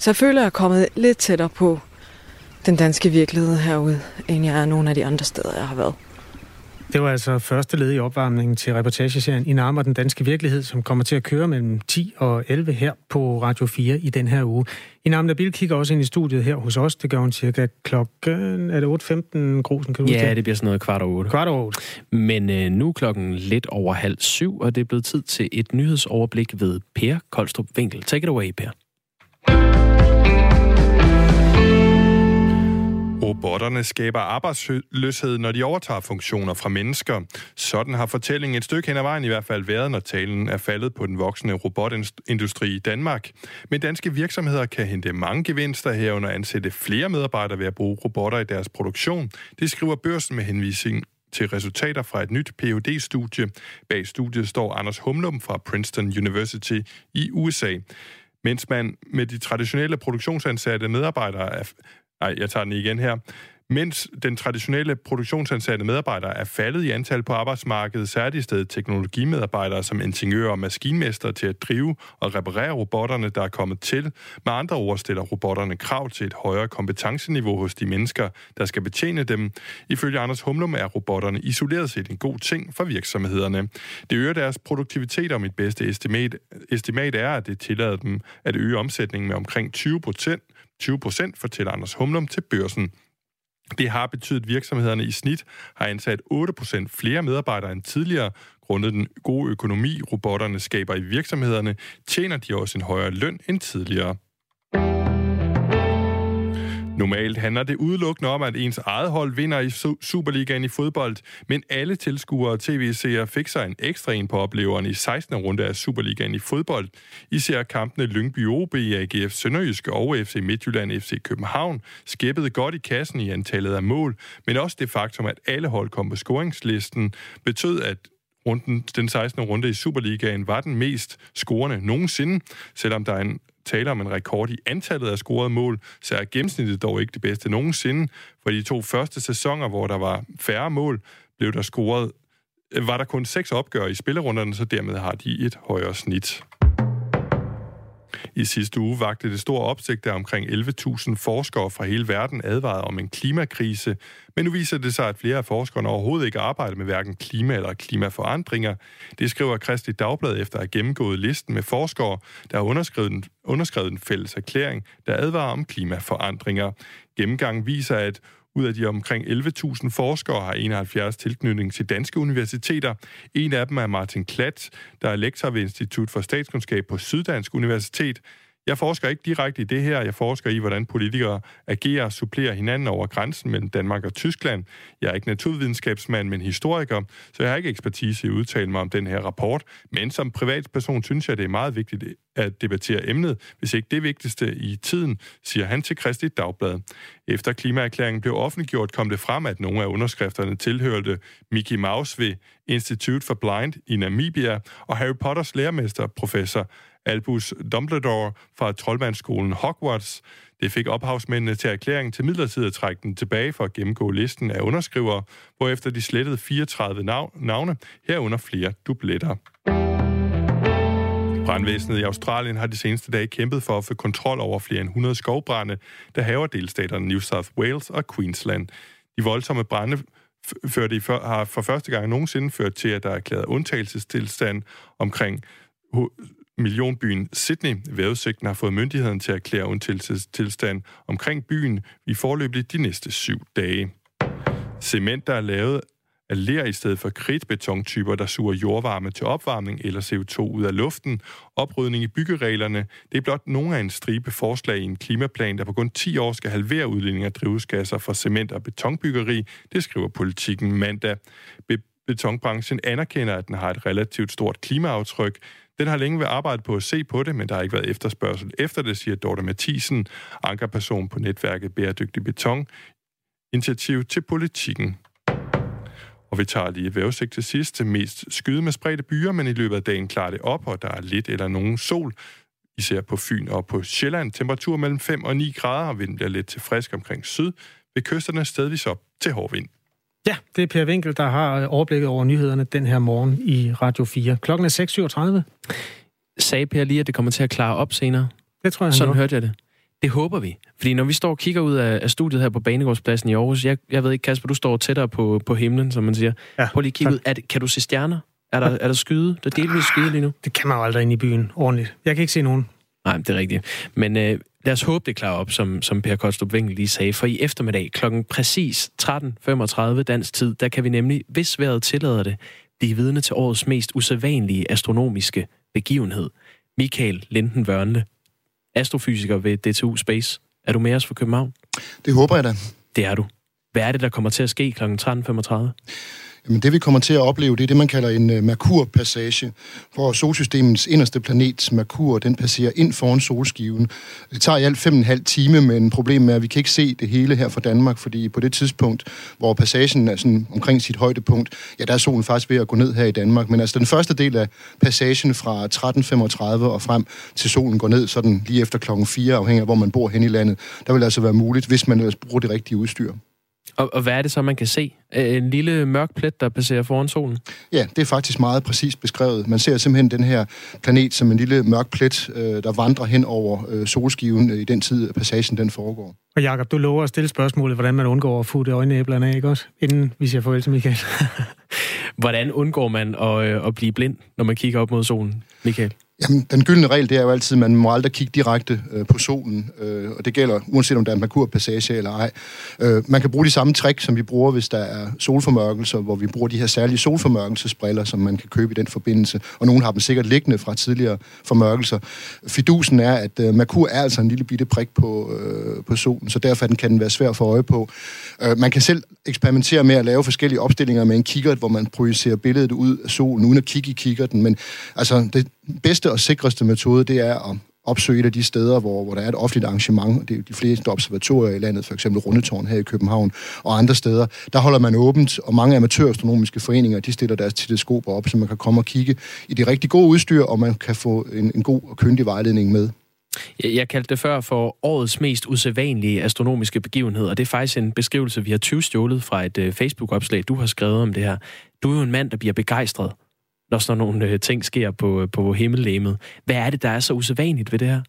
S11: Så jeg føler, at jeg er kommet lidt tættere på den danske virkelighed herude, end jeg er nogle af de andre steder, jeg har været.
S2: Det var altså første led i opvarmningen til reportageserien I nærmer den danske virkelighed, som kommer til at køre mellem 10 og 11 her på Radio 4 i den her uge. I nærmen Bil kigger også ind i studiet her hos os. Det gør hun cirka klokken... Er det 8.15, Grusen? Kan du huske
S3: Ja, det bliver sådan noget kvart over otte.
S2: Kvart over otte.
S3: Men øh, nu er klokken lidt over halv syv, og det er blevet tid til et nyhedsoverblik ved Per Koldstrup Winkel. Take it away, Per.
S1: Robotterne skaber arbejdsløshed, når de overtager funktioner fra mennesker. Sådan har fortællingen et stykke hen ad vejen i hvert fald været, når talen er faldet på den voksende robotindustri i Danmark. Men danske virksomheder kan hente mange gevinster herunder ansætte flere medarbejdere ved at bruge robotter i deres produktion. Det skriver børsen med henvisning til resultater fra et nyt phd studie Bag studiet står Anders Humlum fra Princeton University i USA. Mens man med de traditionelle produktionsansatte medarbejdere er, Nej, jeg tager den igen her. Mens den traditionelle produktionsansatte medarbejder er faldet i antal på arbejdsmarkedet, så er det i stedet teknologimedarbejdere som ingeniører og maskinmester til at drive og reparere robotterne, der er kommet til. Med andre ord stiller robotterne krav til et højere kompetenceniveau hos de mennesker, der skal betjene dem. Ifølge Anders Humlum er robotterne isoleret set en god ting for virksomhederne. Det øger deres produktivitet, og mit bedste estimat, estimat er, at det tillader dem at øge omsætningen med omkring 20 procent 20 procent, fortæller Anders Humlum til børsen. Det har betydet, at virksomhederne i snit har ansat 8% flere medarbejdere end tidligere. Grundet den gode økonomi, robotterne skaber i virksomhederne, tjener de også en højere løn end tidligere. Normalt handler det udelukkende om, at ens eget hold vinder i Superligaen i fodbold, men alle tilskuere og tv-seere fik sig en ekstra en på opleveren i 16. runde af Superligaen i fodbold. Især kampene Lyngby OB, AGF Sønderjysk og FC Midtjylland FC København skæppede godt i kassen i antallet af mål, men også det faktum, at alle hold kom på scoringslisten, betød, at runden, den 16. runde i Superligaen var den mest scorende nogensinde, selvom der er en tale om en rekord i antallet af scorede mål, så er gennemsnittet dog ikke det bedste nogensinde. For de to første sæsoner, hvor der var færre mål, blev der scoret, øh, var der kun seks opgør i spillerunderne, så dermed har de et højere snit. I sidste uge vagte det store opsigt, der omkring 11.000 forskere fra hele verden advarede om en klimakrise, men nu viser det sig, at flere af forskerne overhovedet ikke arbejder med hverken klima eller klimaforandringer. Det skriver Kristi Dagblad efter at have gennemgået listen med forskere, der har underskrevet en, underskrevet en fælles erklæring, der advarer om klimaforandringer. Gennemgangen viser, at ud af de omkring 11.000 forskere har 71 tilknytning til danske universiteter. En af dem er Martin Klat, der er lektor ved Institut for Statskundskab på Syddansk Universitet. Jeg forsker ikke direkte i det her. Jeg forsker i, hvordan politikere agerer og supplerer hinanden over grænsen mellem Danmark og Tyskland. Jeg er ikke naturvidenskabsmand, men historiker, så jeg har ikke ekspertise i at udtale mig om den her rapport. Men som privatperson synes jeg, det er meget vigtigt at debattere emnet, hvis ikke det vigtigste i tiden, siger han til Kristi Dagblad. Efter klimaerklæringen blev offentliggjort, kom det frem, at nogle af underskrifterne tilhørte Mickey Mouse ved Institute for Blind i Namibia og Harry Potters lærermester, professor Albus Dumbledore fra troldmandsskolen Hogwarts. Det fik ophavsmændene til erklæringen til midlertidigt at trække den tilbage for at gennemgå listen af underskrivere, hvorefter de slettede 34 navne, herunder flere dubletter. Brandvæsenet i Australien har de seneste dage kæmpet for at få kontrol over flere end 100 skovbrænde, der haver delstaterne New South Wales og Queensland. De voldsomme brænde førte i for, har for første gang nogensinde ført til, at der er erklæret undtagelsestilstand omkring millionbyen Sydney. Vejrudsigten har fået myndigheden til at erklære undtagelsestilstand omkring byen i forløbet de næste syv dage. Cement, der er lavet af ler i stedet for kridtbetontyper, der suger jordvarme til opvarmning eller CO2 ud af luften. Oprydning i byggereglerne, det er blot nogle af en stribe forslag i en klimaplan, der på kun 10 år skal halvere udledning af drivhusgasser fra cement- og betonbyggeri, det skriver politikken mandag. Be- betonbranchen anerkender, at den har et relativt stort klimaaftryk. Den har længe været arbejdet på at se på det, men der har ikke været efterspørgsel efter det, siger Dorte Mathisen, ankerperson på netværket Bæredygtig Beton, initiativ til politikken. Og vi tager lige vævesigt til sidst. Mest skyde med spredte byer, men i løbet af dagen klarer det op, og der er lidt eller nogen sol. Især på Fyn og på Sjælland. Temperatur mellem 5 og 9 grader, og vinden bliver lidt til frisk omkring syd. Ved kysterne stedvis op til hård vind.
S2: Ja, det er Per Winkel, der har overblikket over nyhederne den her morgen i Radio 4. Klokken er 6.37.
S3: Sagde Per lige, at det kommer til at klare op senere?
S2: Det tror jeg,
S3: Sådan hørte jeg det. Det håber vi. Fordi når vi står og kigger ud af, af studiet her på Banegårdspladsen i Aarhus, jeg, jeg ved ikke, Kasper, du står tættere på, på himlen, som man siger. Ja, Prøv lige at kigge ud. Er det, kan du se stjerner? Er der, er der skyde? Der er delvis skyde lige nu?
S2: Det kan man jo aldrig ind i byen ordentligt. Jeg kan ikke se nogen.
S3: Nej, det er rigtigt. Men øh, lad os håbe, det klarer op, som, som Per Koldstrup Winkel lige sagde. For i eftermiddag klokken præcis 13.35 dansk tid, der kan vi nemlig, hvis vejret tillader det, blive vidne til årets mest usædvanlige astronomiske begivenhed. Michael Linden Vørnle, astrofysiker ved DTU Space. Er du med os fra København?
S20: Det håber jeg da.
S3: Det er du. Hvad er det, der kommer til at ske kl. 13.35?
S20: Jamen det vi kommer til at opleve, det er det, man kalder en uh, Merkur-passage, hvor solsystemets inderste planet, Merkur, den passerer ind foran solskiven. Det tager i alt fem og en halv time, men problemet er, at vi kan ikke se det hele her fra Danmark, fordi på det tidspunkt, hvor passagen er sådan omkring sit højdepunkt, ja, der er solen faktisk ved at gå ned her i Danmark. Men altså den første del af passagen fra 13.35 og frem til solen går ned, sådan lige efter klokken 4, afhængig af hvor man bor hen i landet, der vil altså være muligt, hvis man ellers bruger det rigtige udstyr.
S3: Og, og hvad er det så, man kan se? En lille mørk plet, der passerer foran solen?
S20: Ja, det er faktisk meget præcist beskrevet. Man ser simpelthen den her planet som en lille mørk plet, øh, der vandrer hen over øh, solskiven i den tid, passagen den foregår.
S2: Og Jacob, du lover at stille spørgsmålet, hvordan man undgår at få det øjenæblerne af, ikke også? Inden vi siger farvel til Michael.
S3: hvordan undgår man at, øh, at blive blind, når man kigger op mod solen, Michael?
S20: Jamen, den gyldne regel, det er jo altid, at man må aldrig kigge direkte øh, på solen, øh, og det gælder uanset om der er en Merkur-passage eller ej. Øh, man kan bruge de samme trick, som vi bruger, hvis der er solformørkelser, hvor vi bruger de her særlige solformørkelsesbriller, som man kan købe i den forbindelse, og nogen har dem sikkert liggende fra tidligere formørkelser. Fidusen er, at øh, Merkur er altså en lille bitte prik på, øh, på solen, så derfor den, kan den være svær at få øje på. Øh, man kan selv eksperimentere med at lave forskellige opstillinger med en kikkert, hvor man projicerer billedet ud af solen, uden at kigge i kikkerten, men altså, det bedste og sikreste metode, det er at opsøge et af de steder, hvor, hvor der er et offentligt arrangement, det er de fleste observatorier i landet, for eksempel Rundetårn her i København og andre steder, der holder man åbent, og mange amatørastronomiske foreninger, de stiller deres teleskoper op, så man kan komme og kigge i det rigtig gode udstyr, og man kan få en, en god og kyndig vejledning med.
S3: Jeg kaldte det før for årets mest usædvanlige astronomiske begivenhed, og det er faktisk en beskrivelse, vi har 20 stjålet fra et øh, Facebook-opslag, du har skrevet om det her. Du er jo en mand, der bliver begejstret når sådan nogle øh, ting sker på, øh, på himmellegemet. Hvad er det, der er så usædvanligt ved det her?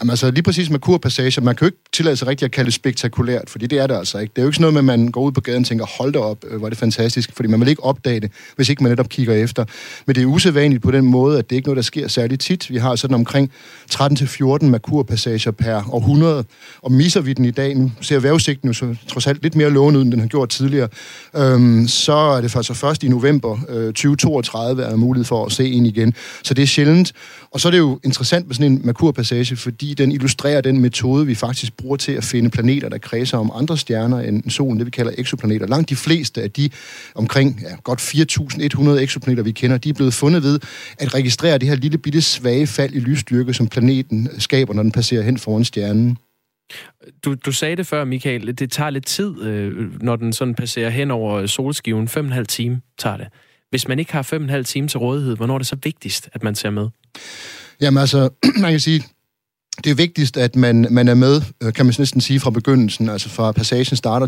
S20: Jamen altså lige præcis med kurpassager, man kan jo ikke tillade sig rigtigt at kalde det spektakulært, fordi det er det altså ikke. Det er jo ikke sådan noget med, at man går ud på gaden og tænker, hold da op, øh, hvor er det fantastisk, fordi man vil ikke opdage det, hvis ikke man netop kigger efter. Men det er usædvanligt på den måde, at det ikke er noget, der sker særlig tit. Vi har sådan omkring 13-14 makurpassager per århundrede, og misser vi den i dag, nu ser vejrudsigten jo så trods alt lidt mere lovende end den har gjort tidligere, øhm, så er det faktisk først i november øh, 2032, er der mulighed for at se en igen. Så det er sjældent. Og så er det jo interessant med sådan en makurpassage, fordi den illustrerer den metode, vi faktisk bruger til at finde planeter, der kredser om andre stjerner end solen, det vi kalder eksoplaneter. Langt de fleste af de omkring ja, godt 4.100 eksoplaneter, vi kender, de er blevet fundet ved at registrere det her lille bitte svage fald i lysstyrke, som planeten skaber, når den passerer hen foran stjernen.
S3: Du, du sagde det før, Michael, det tager lidt tid, øh, når den sådan passerer hen over solskiven. 5,5 time tager det. Hvis man ikke har 5,5 time til rådighed, hvornår er det så vigtigst, at man ser med?
S20: Jamen altså, man kan sige, det er vigtigst, at man, man er med, øh, kan man næsten sige, fra begyndelsen, altså fra passagen starter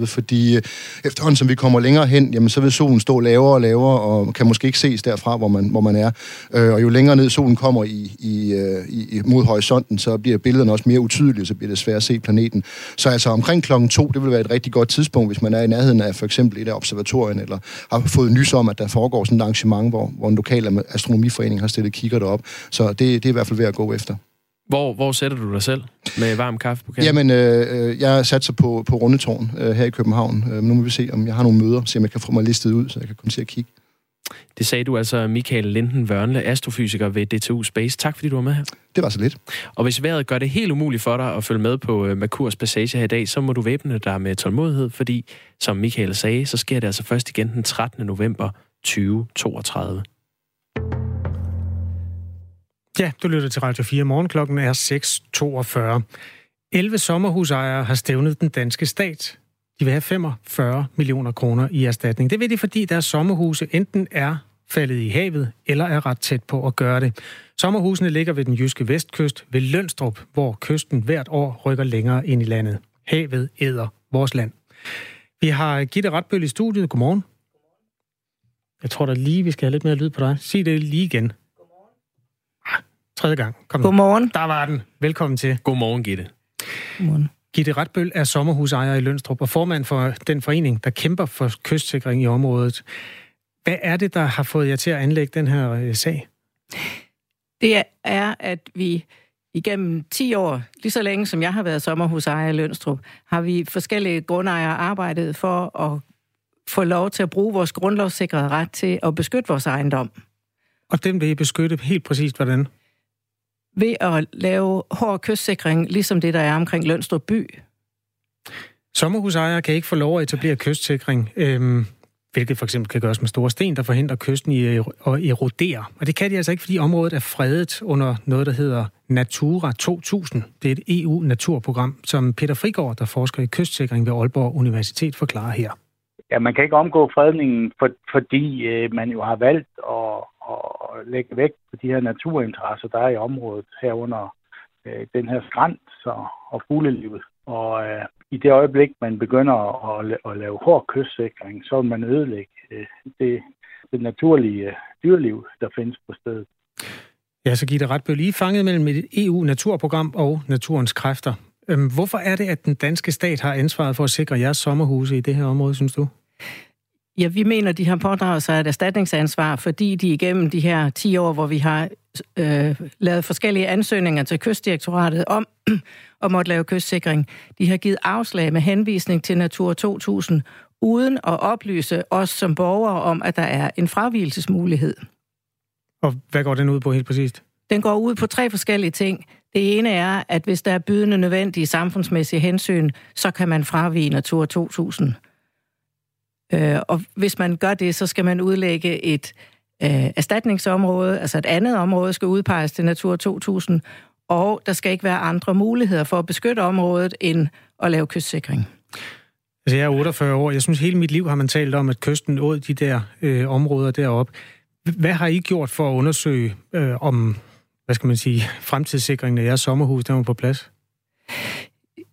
S20: 13.35, fordi øh, efterhånden som vi kommer længere hen, jamen så vil solen stå lavere og lavere, og kan måske ikke ses derfra, hvor man, hvor man er. Øh, og jo længere ned solen kommer i, i, i, mod horisonten, så bliver billederne også mere utydelige, så bliver det svært at se planeten. Så altså omkring klokken to, det vil være et rigtig godt tidspunkt, hvis man er i nærheden af for eksempel et af observatorien, eller har fået nys om, at der foregår sådan et arrangement, hvor, hvor en lokal astronomiforening har stillet kigger derop. Så det, det er i hvert fald ved at gå efter.
S3: Hvor, hvor sætter du dig selv med varm kaffe på
S20: Jamen, øh, jeg satser på, på Rundetårn øh, her i København. Øh, nu må vi se, om jeg har nogle møder, om jeg kan få mig listet ud, så jeg kan komme til at kigge.
S3: Det sagde du altså, Michael Linden Vørnle, astrofysiker ved DTU Space. Tak fordi du var med her.
S20: Det var så lidt.
S3: Og hvis vejret gør det helt umuligt for dig at følge med på uh, Merkurs passage her i dag, så må du væbne dig med tålmodighed, fordi, som Michael sagde, så sker det altså først igen den 13. november 2032.
S2: Ja, du lytter til Radio 4. Morgenklokken er 6.42. 11 sommerhusejere har stævnet den danske stat. De vil have 45 millioner kroner i erstatning. Det vil de, fordi deres sommerhuse enten er faldet i havet eller er ret tæt på at gøre det. Sommerhusene ligger ved den jyske vestkyst ved Lønstrup, hvor kysten hvert år rykker længere ind i landet. Havet æder vores land. Vi har Gitte Retbøl i studiet. Godmorgen. Jeg tror da lige, vi skal have lidt mere lyd på dig. Sig det lige igen. Tredje gang. Kom
S21: Godmorgen.
S2: Der var den. Velkommen til.
S3: Godmorgen, Gitte.
S21: Godmorgen.
S2: Gitte Retbøl er sommerhusejer i Lønstrup og formand for den forening, der kæmper for kystsikring i området. Hvad er det, der har fået jer til at anlægge den her øh, sag?
S21: Det er, at vi igennem 10 år, lige så længe som jeg har været sommerhusejer i Lønstrup, har vi forskellige grundejere arbejdet for at få lov til at bruge vores grundlovssikrede ret til at beskytte vores ejendom.
S2: Og den vil I beskytte helt præcist hvordan?
S21: Ved at lave hård kystsikring, ligesom det, der er omkring Lønstrup by.
S2: Sommerhusejere kan ikke få lov at etablere kystsikring, øhm, hvilket for eksempel kan gøres med store sten, der forhindrer kysten i at erodere. Og det kan de altså ikke, fordi området er fredet under noget, der hedder Natura 2000. Det er et EU-naturprogram, som Peter Frigård, der forsker i kystsikring ved Aalborg Universitet, forklarer her.
S15: Ja, man kan ikke omgå fredningen, for, fordi øh, man jo har valgt at at lægge vægt på de her naturinteresser, der er i området, herunder øh, den her skrant så, og fuglelivet. Og øh, i det øjeblik, man begynder at, at lave hård kystsikring, så vil man ødelægge øh, det, det naturlige øh, dyreliv, der findes på stedet.
S2: Ja, så giver det ret lige fanget mellem et EU-naturprogram og naturens kræfter. Øhm, hvorfor er det, at den danske stat har ansvaret for at sikre jeres sommerhuse i det her område, synes du?
S21: Ja, vi mener, de har pådraget sig et erstatningsansvar, fordi de igennem de her 10 år, hvor vi har øh, lavet forskellige ansøgninger til kystdirektoratet om at måtte lave kystsikring, de har givet afslag med henvisning til Natur 2000, uden at oplyse os som borgere om, at der er en fravielsesmulighed.
S2: Og hvad går den ud på helt præcist?
S21: Den går ud på tre forskellige ting. Det ene er, at hvis der er bydende nødvendige samfundsmæssige hensyn, så kan man fravige Natur 2000. Øh, og hvis man gør det, så skal man udlægge et øh, erstatningsområde, altså et andet område skal udpeges til Natur 2000, og der skal ikke være andre muligheder for at beskytte området end at lave kystsikring.
S2: Altså, jeg er 48 år. Jeg synes, hele mit liv har man talt om, at kysten åd de der øh, områder deroppe. Hvad har I gjort for at undersøge, øh, om hvad skal man sige, fremtidssikringen af jeres sommerhus, der var på plads?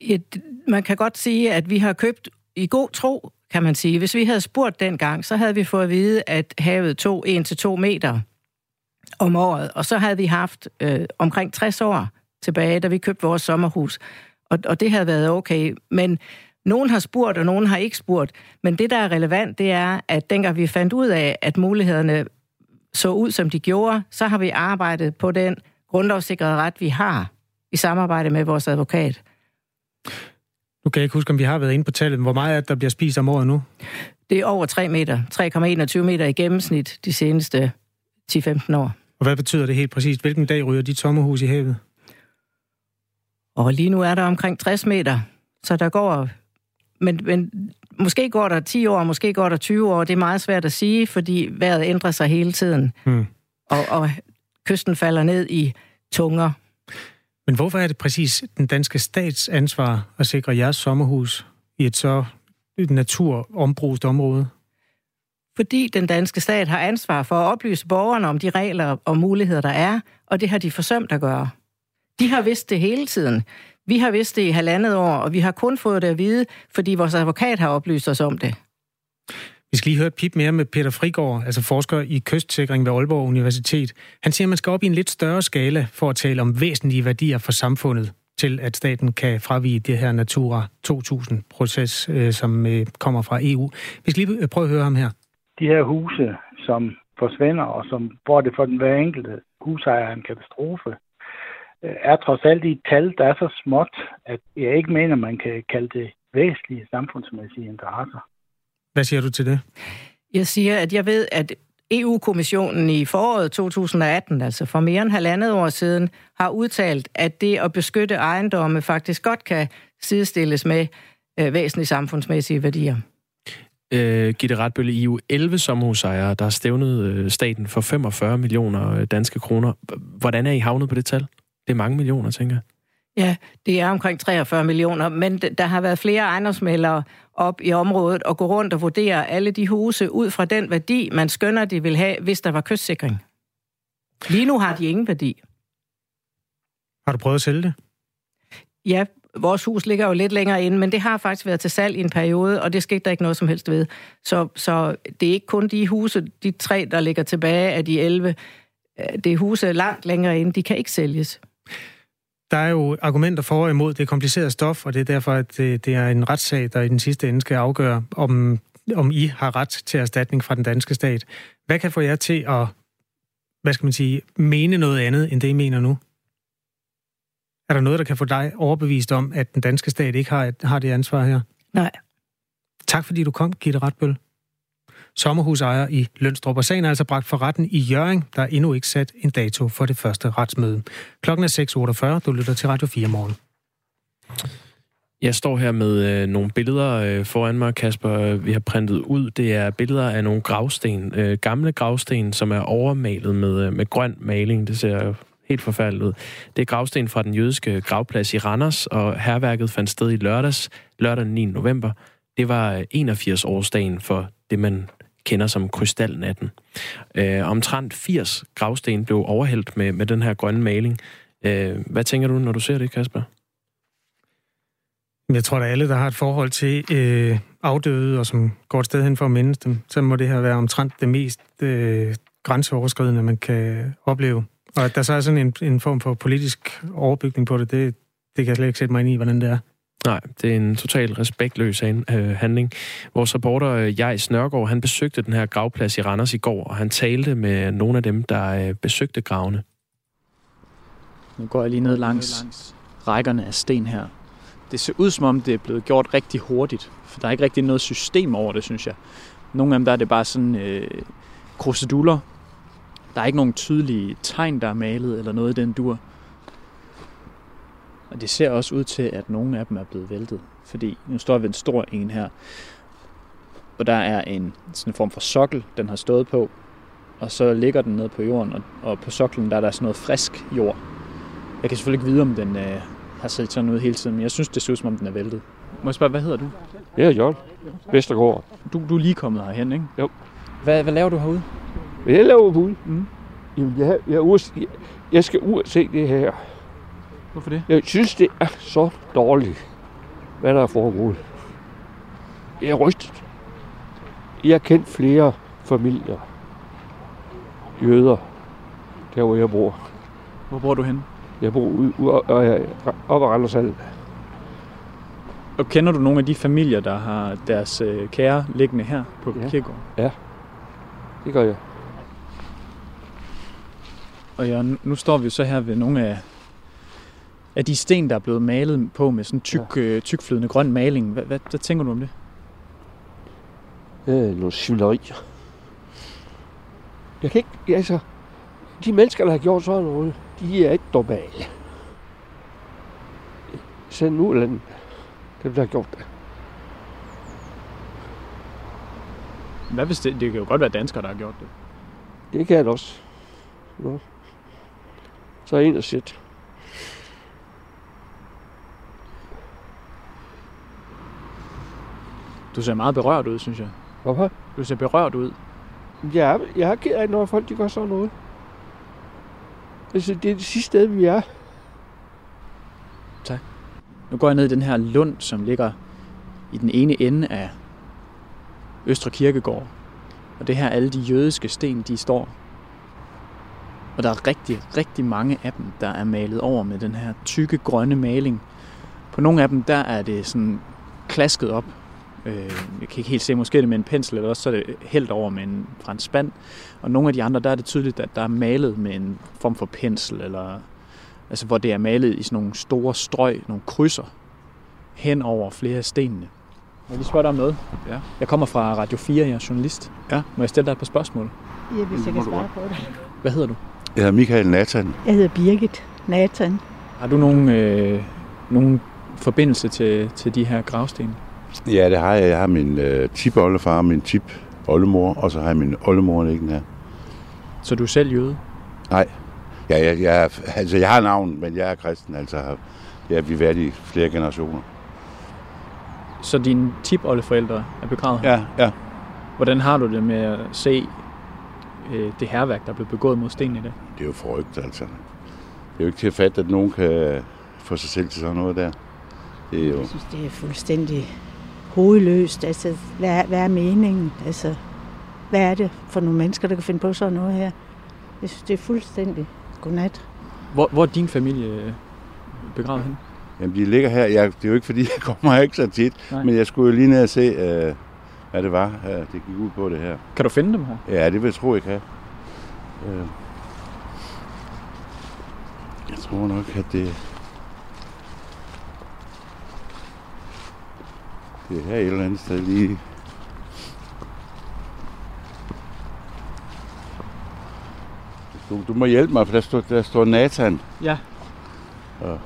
S21: Et, man kan godt sige, at vi har købt i god tro, kan man sige. Hvis vi havde spurgt dengang, så havde vi fået at vide, at havet tog 1-2 meter om året, og så havde vi haft øh, omkring 60 år tilbage, da vi købte vores sommerhus. Og, og det havde været okay. Men nogen har spurgt, og nogen har ikke spurgt. Men det, der er relevant, det er, at dengang vi fandt ud af, at mulighederne så ud, som de gjorde, så har vi arbejdet på den grundlovssikrede ret, vi har i samarbejde med vores advokat.
S2: Nu kan jeg ikke huske, om vi har været inde på tallet. Hvor meget er det, der bliver spist om året nu?
S21: Det er over 3 meter. 3,21 meter i gennemsnit de seneste 10-15 år.
S2: Og hvad betyder det helt præcist? Hvilken dag ryger de sommerhus i havet?
S21: Og lige nu er der omkring 60 meter, så der går... Men, men måske går der 10 år, måske går der 20 år. Det er meget svært at sige, fordi vejret ændrer sig hele tiden. Hmm. Og, og kysten falder ned i tunger.
S2: Men hvorfor er det præcis den danske stats ansvar at sikre jeres sommerhus i et så naturombrust område?
S21: Fordi den danske stat har ansvar for at oplyse borgerne om de regler og muligheder, der er, og det har de forsømt at gøre. De har vidst det hele tiden. Vi har vidst det i halvandet år, og vi har kun fået det at vide, fordi vores advokat har oplyst os om det.
S2: Vi skal lige høre et pip mere med Peter Frigård, altså forsker i kystsikring ved Aalborg Universitet. Han siger, at man skal op i en lidt større skala for at tale om væsentlige værdier for samfundet, til at staten kan fravige det her Natura 2000-proces, øh, som øh, kommer fra EU. Vi skal lige øh, prøve at høre ham her.
S15: De her huse, som forsvinder, og som, hvor det for den hver enkelte husejer er en katastrofe, er trods alt i et tal, der er så småt, at jeg ikke mener, man kan kalde det væsentlige samfundsmæssige interesser.
S2: Hvad siger du til det?
S21: Jeg siger, at jeg ved, at EU-kommissionen i foråret 2018, altså for mere end halvandet år siden, har udtalt, at det at beskytte ejendomme faktisk godt kan sidestilles med øh, væsentlige samfundsmæssige værdier.
S3: Øh, Gitte Retbølle, I er jo 11 sommerhusejere, der har stævnet øh, staten for 45 millioner øh, danske kroner. Hvordan er I havnet på det tal? Det er mange millioner, tænker jeg.
S21: Ja, det er omkring 43 millioner, men der har været flere ejendomsmældere op i området og gå rundt og vurdere alle de huse ud fra den værdi, man skønner, de vil have, hvis der var kystsikring. Lige nu har de ingen værdi.
S2: Har du prøvet at sælge det?
S21: Ja, vores hus ligger jo lidt længere inde, men det har faktisk været til salg i en periode, og det skete der ikke noget som helst ved. Så, så det er ikke kun de huse, de tre, der ligger tilbage af de 11. Det er huse langt længere inde, de kan ikke sælges.
S2: Der er jo argumenter for og imod det komplicerede stof, og det er derfor, at det, det er en retssag, der i den sidste ende skal afgøre, om, om I har ret til erstatning fra den danske stat. Hvad kan få jer til at, hvad skal man sige, mene noget andet, end det I mener nu? Er der noget, der kan få dig overbevist om, at den danske stat ikke har, har det ansvar her?
S21: Nej.
S2: Tak fordi du kom, Gitte Retbøl sommerhusejer i Lønstrup. Og sagen er altså bragt for retten i Jøring, der er endnu ikke sat en dato for det første retsmøde. Klokken er 6.48. Du lytter til Radio 4 morgen.
S3: Jeg står her med øh, nogle billeder øh, foran mig, Kasper, vi har printet ud. Det er billeder af nogle gravsten, øh, gamle gravsten, som er overmalet med, øh, med grøn maling. Det ser helt forfærdeligt ud. Det er gravsten fra den jødiske gravplads i Randers, og herværket fandt sted i lørdags, lørdag den 9. november. Det var øh, 81-årsdagen for det, man kender som krystalnatten. Øh, omtrent 80 gravsten blev overhældt med, med den her grønne maling. Øh, hvad tænker du, når du ser det, Kasper?
S2: Jeg tror, at alle, der har et forhold til øh, afdøde, og som går et sted hen for at mindes dem, så må det her være omtrent det mest øh, grænseoverskridende, man kan opleve. Og at der så er sådan en, en form for politisk overbygning på det, det, det kan jeg slet ikke sætte mig ind i, hvordan det er.
S3: Nej, det er en total respektløs øh, handling. Vores reporter øh, Jais Nørgaard, han besøgte den her gravplads i Randers i går, og han talte med nogle af dem, der øh, besøgte gravene.
S5: Nu går jeg lige ned langs rækkerne af sten her. Det ser ud som om, det er blevet gjort rigtig hurtigt, for der er ikke rigtig noget system over det, synes jeg. Nogle af dem der er det bare sådan øh, kruseduller. Der er ikke nogen tydelige tegn, der er malet, eller noget i den dur. Og det ser også ud til, at nogle af dem er blevet væltet. Fordi nu står vi ved en stor en her, og der er en sådan en form for sokkel, den har stået på, og så ligger den ned på jorden, og, og på soklen der er der sådan noget frisk jord. Jeg kan selvfølgelig ikke vide, om den øh, har set sådan ud hele tiden, men jeg synes, det ser ud som om, den er væltet. Må jeg spørge, hvad hedder du?
S22: Jeg er Jørgen Vestergaard.
S5: Du, du er lige kommet herhen, ikke?
S22: Jo.
S5: Hvad, hvad laver du herude?
S22: Hvad jeg laver ude? Mm. Jamen, jeg, jeg, er jeg, jeg skal ud og se det her.
S5: Hvorfor det?
S22: Jeg synes, det er så dårligt, hvad der er foregået. Jeg er rystet. Jeg har kendt flere familier, jøder, der hvor jeg bor.
S5: Hvor bor du hen?
S22: Jeg bor ude, ude op ad Randershallen.
S5: Og kender du nogle af de familier, der har deres øh, kære liggende her på
S22: Ja.
S5: kirkegården?
S22: Ja, det gør jeg.
S5: Og ja, nu står vi så her ved nogle af, af de sten, der er blevet malet på med sådan tyk, ja. øh, tykflydende grøn maling. Hvad, hvad, hvad tænker du om det?
S22: Det er noget svineri. Jeg kan ikke, altså, de mennesker, der har gjort sådan noget, de er ikke normale. Send nu eller. Dem, der har gjort det.
S5: Hvad hvis det, det kan jo godt være danskere, der har gjort det.
S22: Det kan da også. Nå. Så er en og shit.
S5: Du ser meget berørt ud, synes jeg.
S22: Hvorfor?
S5: Du ser berørt ud.
S22: Er, jeg er ked af, når folk de gør sådan noget. Altså, det er det sidste sted, vi er.
S5: Tak. Nu går jeg ned i den her lund, som ligger i den ene ende af Østre Kirkegård. Og det her er alle de jødiske sten, de står. Og der er rigtig, rigtig mange af dem, der er malet over med den her tykke grønne maling. På nogle af dem, der er det sådan klasket op. Øh, jeg kan ikke helt se, måske er det med en pensel, eller også så er det hældt over med en, fra en spand. Og nogle af de andre, der er det tydeligt, at der er malet med en form for pensel, eller altså hvor det er malet i sådan nogle store strøg, nogle krydser, hen over flere af stenene. Må jeg lige spørge dig om noget?
S22: Ja.
S5: Jeg kommer fra Radio 4, jeg er journalist.
S22: Ja.
S5: Må jeg stille dig et par spørgsmål?
S23: Ja, hvis jeg kan svare på det.
S5: Hvad hedder du?
S24: Jeg hedder Michael Nathan.
S23: Jeg hedder Birgit Nathan.
S5: Har du nogen, øh, nogen forbindelse til, til de her gravsten?
S24: Ja, det har jeg. Jeg har min øh, tip-oldefar, min tip-oldemor, og så har jeg min oldemor liggende her.
S5: Så du er selv jøde?
S24: Nej. Ja, jeg, jeg, altså, jeg har navn, men jeg er kristen. Altså, har- det har vi været i flere generationer.
S5: Så dine tipoldeforældre er begravet her?
S24: Ja, ja.
S5: Hvordan har du det med at se øh, det herværk, der blev begået mod stenen i dag?
S24: Det er jo forrygt, altså. Det er jo ikke til at fatte, at nogen kan få sig selv til sådan noget der. Det er jo...
S23: Jeg synes, det er fuldstændig hovedløst. Altså, hvad er, hvad er meningen? Altså, hvad er det for nogle mennesker, der kan finde på sådan noget her? Jeg synes, det er fuldstændig godnat.
S5: Hvor, hvor er din familie øh, begravet hen?
S24: Jamen, de ligger her. Jeg, det er jo ikke, fordi jeg kommer her ikke så tit.
S5: Nej.
S24: Men jeg skulle jo lige ned og se, øh, hvad det var, øh, det gik ud på det her.
S5: Kan du finde dem her?
S24: Ja, det vil jeg tro, jeg kan. Øh. Jeg tror nok, at det... Det er her et eller andet sted lige... Du, du må hjælpe mig, for der står, der står Nathan.
S5: Ja.
S24: Og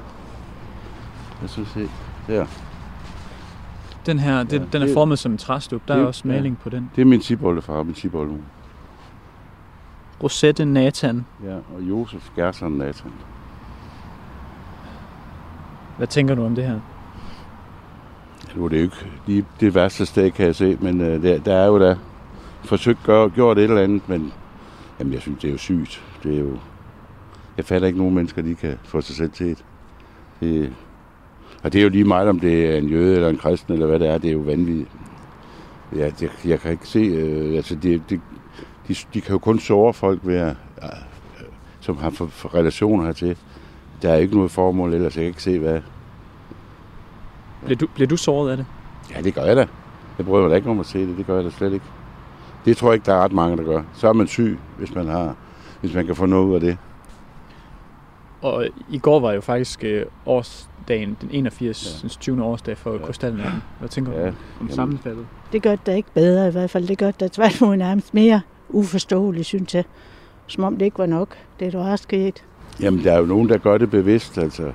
S24: jeg synes se. Der.
S5: Den her, det,
S24: Ja,
S5: den er
S24: det-
S5: formet som en træstup. Der er
S24: Det-
S5: også maling på den.
S24: Det er min tipoldefar og min tipoldemor.
S5: Rosette Nathan.
S24: Ja, og Josef Gerson Nathan.
S5: Hvad tænker du om det her?
S24: Nu er det jo ikke lige det værste sted, kan jeg se, men øh, der, der er jo da forsøgt gør, gjort et eller andet, men jamen, jeg synes, det er jo sygt. Det er jo, jeg fatter ikke nogen mennesker, de kan få sig selv til et. Det, og det er jo lige meget, om det er en jøde eller en kristen, eller hvad det er, det er jo vanvittigt. Ja, det, jeg kan ikke se, øh, altså det, det, de, de kan jo kun såre folk ved at, øh, som har for, for relationer hertil. Der er ikke noget formål ellers, jeg kan ikke se, hvad,
S5: bliver du, bliver du såret af det?
S24: Ja, det gør jeg da. Jeg bryder mig da ikke om at se det. Det gør jeg da slet ikke. Det tror jeg ikke, der er ret mange, der gør. Så er man syg, hvis man, har, hvis man kan få noget ud af det.
S5: Og i går var jo faktisk øh, årsdagen, den 81. Ja. 20. årsdag for ja. Krystalnatten. Hvad tænker du
S24: Ja,
S5: om
S24: jamen.
S5: sammenfaldet?
S23: Det gør det da ikke bedre i hvert fald. Det gør det da tværtimod nærmest mere uforståeligt, synes jeg. Som om det ikke var nok, det der er sket.
S24: Jamen, der er jo nogen, der gør det bevidst. Altså,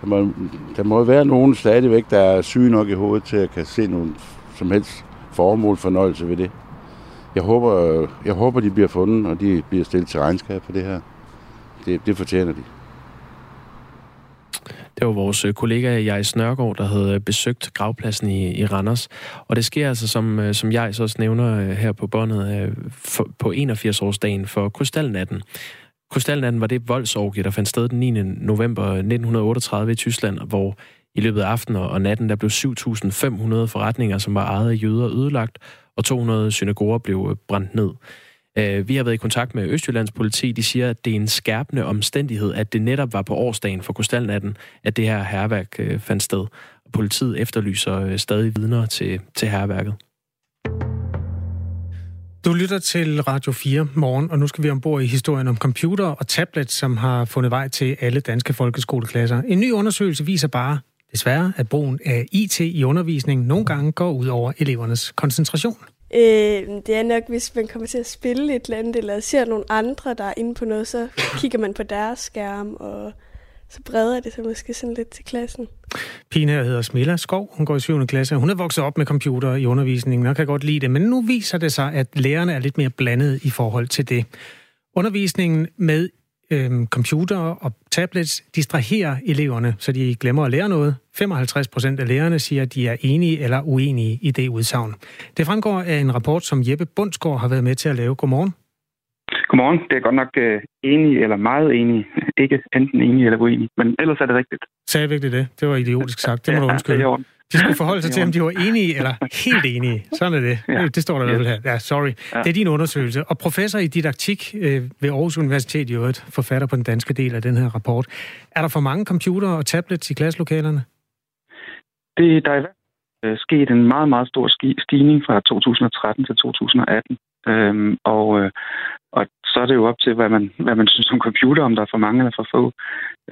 S24: der, må, der må være nogen stadigvæk, der er syge nok i hovedet til at kan se nogen som helst formål fornøjelse ved det. Jeg håber, jeg håber, de bliver fundet, og de bliver stillet til regnskab for det her. Det, det fortjener de.
S3: Det var vores øh, kollega Jais Snørgaard, der havde øh, besøgt gravpladsen i, i Randers. Og det sker altså, som, øh, som jeg så også nævner her på båndet, for, på 81-årsdagen for Krystalnatten. Krystalnatten var det voldsorgie, der fandt sted den 9. november 1938 i Tyskland, hvor i løbet af aftenen og natten, der blev 7.500 forretninger, som var ejet af jøder, ødelagt, og 200 synagoger blev øh, brændt ned. Øh, vi har været i kontakt med Østjyllands politi. De siger, at det er en skærpende omstændighed, at det netop var på årsdagen for Krystalnatten, at det her herværk øh, fandt sted. Politiet efterlyser stadig vidner til, til herværket.
S2: Du lytter til Radio 4 morgen, og nu skal vi ombord i historien om computer og tablet, som har fundet vej til alle danske folkeskoleklasser. En ny undersøgelse viser bare, desværre, at brugen af IT i undervisningen nogle gange går ud over elevernes koncentration.
S25: Øh, det er nok, hvis man kommer til at spille et eller andet, eller ser nogle andre, der er inde på noget, så kigger man på deres skærm, og så breder det sig måske sådan lidt til klassen.
S2: Pigen her hedder Smilla Skov. Hun går i 7. klasse. Hun er vokset op med computer i undervisningen og kan godt lide det. Men nu viser det sig, at lærerne er lidt mere blandet i forhold til det. Undervisningen med øhm, computer og tablets distraherer eleverne, så de glemmer at lære noget. 55 procent af lærerne siger, at de er enige eller uenige i det udsagn. Det fremgår af en rapport, som Jeppe Bundsgaard har været med til at lave. Godmorgen.
S26: Godmorgen. Det er godt nok uh, enig eller meget enig. Ikke enten enig eller uenig, men ellers er det rigtigt.
S2: Sagde jeg virkelig det? Det var idiotisk sagt. Det må du
S26: Ja,
S2: undskylde.
S26: er i orden.
S2: De skulle forholde sig til, om de var enige eller helt enige. Sådan er det.
S26: Ja.
S2: Det står der i hvert fald her. Ja, sorry.
S26: Ja.
S2: Det er din undersøgelse. Og professor i didaktik øh, ved Aarhus Universitet, i øvrigt forfatter på den danske del af den her rapport. Er der for mange computere og tablets i klasselokalerne?
S26: Det, der er øh, sket en meget, meget stor stigning fra 2013 til 2018. Øhm, og, øh, og så er det jo op til, hvad man, hvad man synes om computer, om der er for mange eller for få.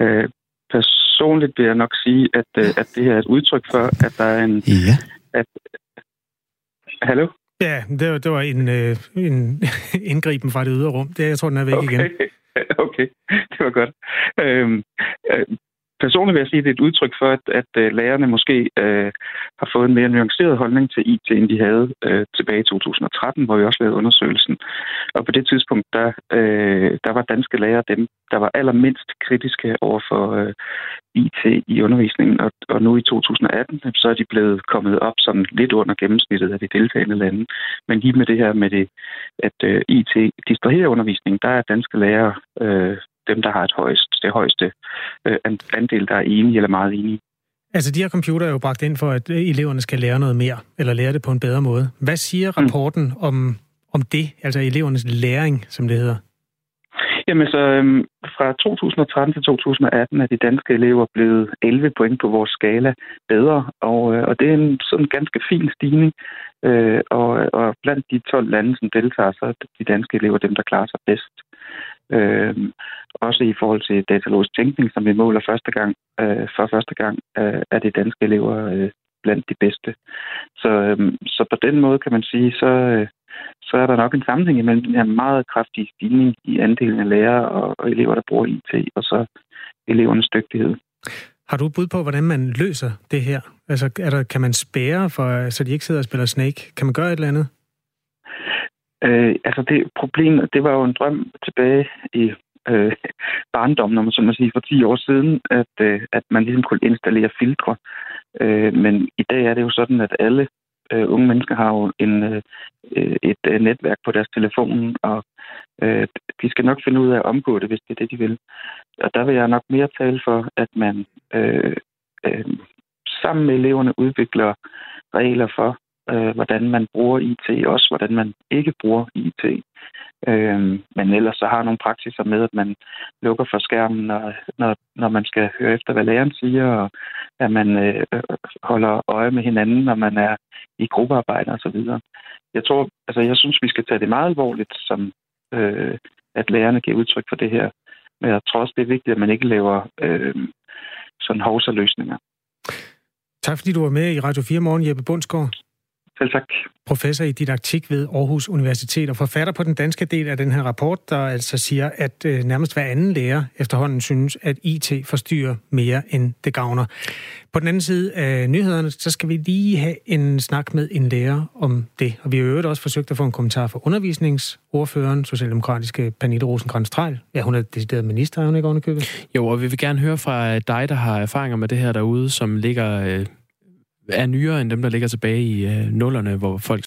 S26: Øh, personligt vil jeg nok sige, at, øh, at det her er et udtryk for, at der er en...
S27: Ja.
S26: At, hallo?
S2: Ja, det var, det var en, øh, en indgriben fra det ydre rum. Det, jeg tror, den er væk
S26: okay.
S2: igen.
S26: Okay, det var godt. Øhm, øh, personligt vil jeg sige, at det er et udtryk for, at, at øh, lærerne måske øh, har fået en mere nuanceret holdning til IT, end de havde øh, tilbage i 2013, hvor vi også lavede undersøgelsen. Og på det tidspunkt, der, øh, der var danske lærere dem, der var allermindst kritiske over for øh, IT i undervisningen. Og, og nu i 2018, øh, så er de blevet kommet op sådan lidt under gennemsnittet af de deltagende lande. Men lige med det her med det, at øh, IT distraherer undervisningen, der er danske lærere øh, dem, der har et højst, det højeste øh, an- andel, der er enige eller meget enige.
S2: Altså, de her computer er jo bragt ind for, at øh, eleverne skal lære noget mere, eller lære det på en bedre måde. Hvad siger rapporten mm. om, om det, altså elevernes læring, som det hedder?
S26: Jamen så øhm, fra 2013 til 2018 er de danske elever blevet 11 point på vores skala bedre, og, øh, og det er en sådan ganske fin stigning. Øh, og, og blandt de 12 lande, som deltager, så er de danske elever dem, der klarer sig bedst. Øh, også i forhold til datalogisk tænkning, som vi måler første gang, øh, for første gang, øh, er de danske elever øh, blandt de bedste. Så, øh, så på den måde kan man sige, så, øh, så er der nok en sammenhæng imellem den her meget kraftige stigning i andelen af lærere og, og elever, der bruger IT, og så elevernes dygtighed.
S2: Har du et bud på, hvordan man løser det her? Altså, er der, kan man spære, for, så de ikke sidder og spiller Snake? Kan man gøre et eller andet?
S26: Øh, altså det problem, det var jo en drøm tilbage i øh, barndommen, når man så må sige, for 10 år siden, at, øh, at man ligesom kunne installere filtre. Øh, men i dag er det jo sådan, at alle øh, unge mennesker har jo en, øh, et øh, netværk på deres telefon, og øh, de skal nok finde ud af at omgå det, hvis det er det, de vil. Og der vil jeg nok mere tale for, at man øh, øh, sammen med eleverne udvikler regler for, øh, hvordan man bruger IT, også hvordan man ikke bruger IT. Øh, men ellers så har nogle praksiser med, at man lukker for skærmen, når, når, når man skal høre efter, hvad læreren siger, og at man øh, øh holder øje med hinanden, når man er i gruppearbejde osv. Jeg tror, altså jeg synes, vi skal tage det meget alvorligt, som øh, at lærerne giver udtryk for det her. Men jeg tror også, det er vigtigt, at man ikke laver øh, sådan hovserløsninger.
S2: Tak fordi du var med i Radio 4 Morgen, Jeppe Bundsgaard.
S26: Selv tak.
S2: Professor i didaktik ved Aarhus Universitet og forfatter på den danske del af den her rapport, der altså siger, at øh, nærmest hver anden lærer efterhånden synes, at IT forstyrrer mere end det gavner. På den anden side af nyhederne, så skal vi lige have en snak med en lærer om det. Og vi har jo også forsøgt at få en kommentar fra undervisningsordføreren, socialdemokratiske Pernille rosenkrantz -Treil. Ja, hun er decideret minister, er hun ikke købet?
S3: Jo, og vi vil gerne høre fra dig, der har erfaringer med det her derude, som ligger øh, er nyere end dem, der ligger tilbage i øh, nullerne, hvor folk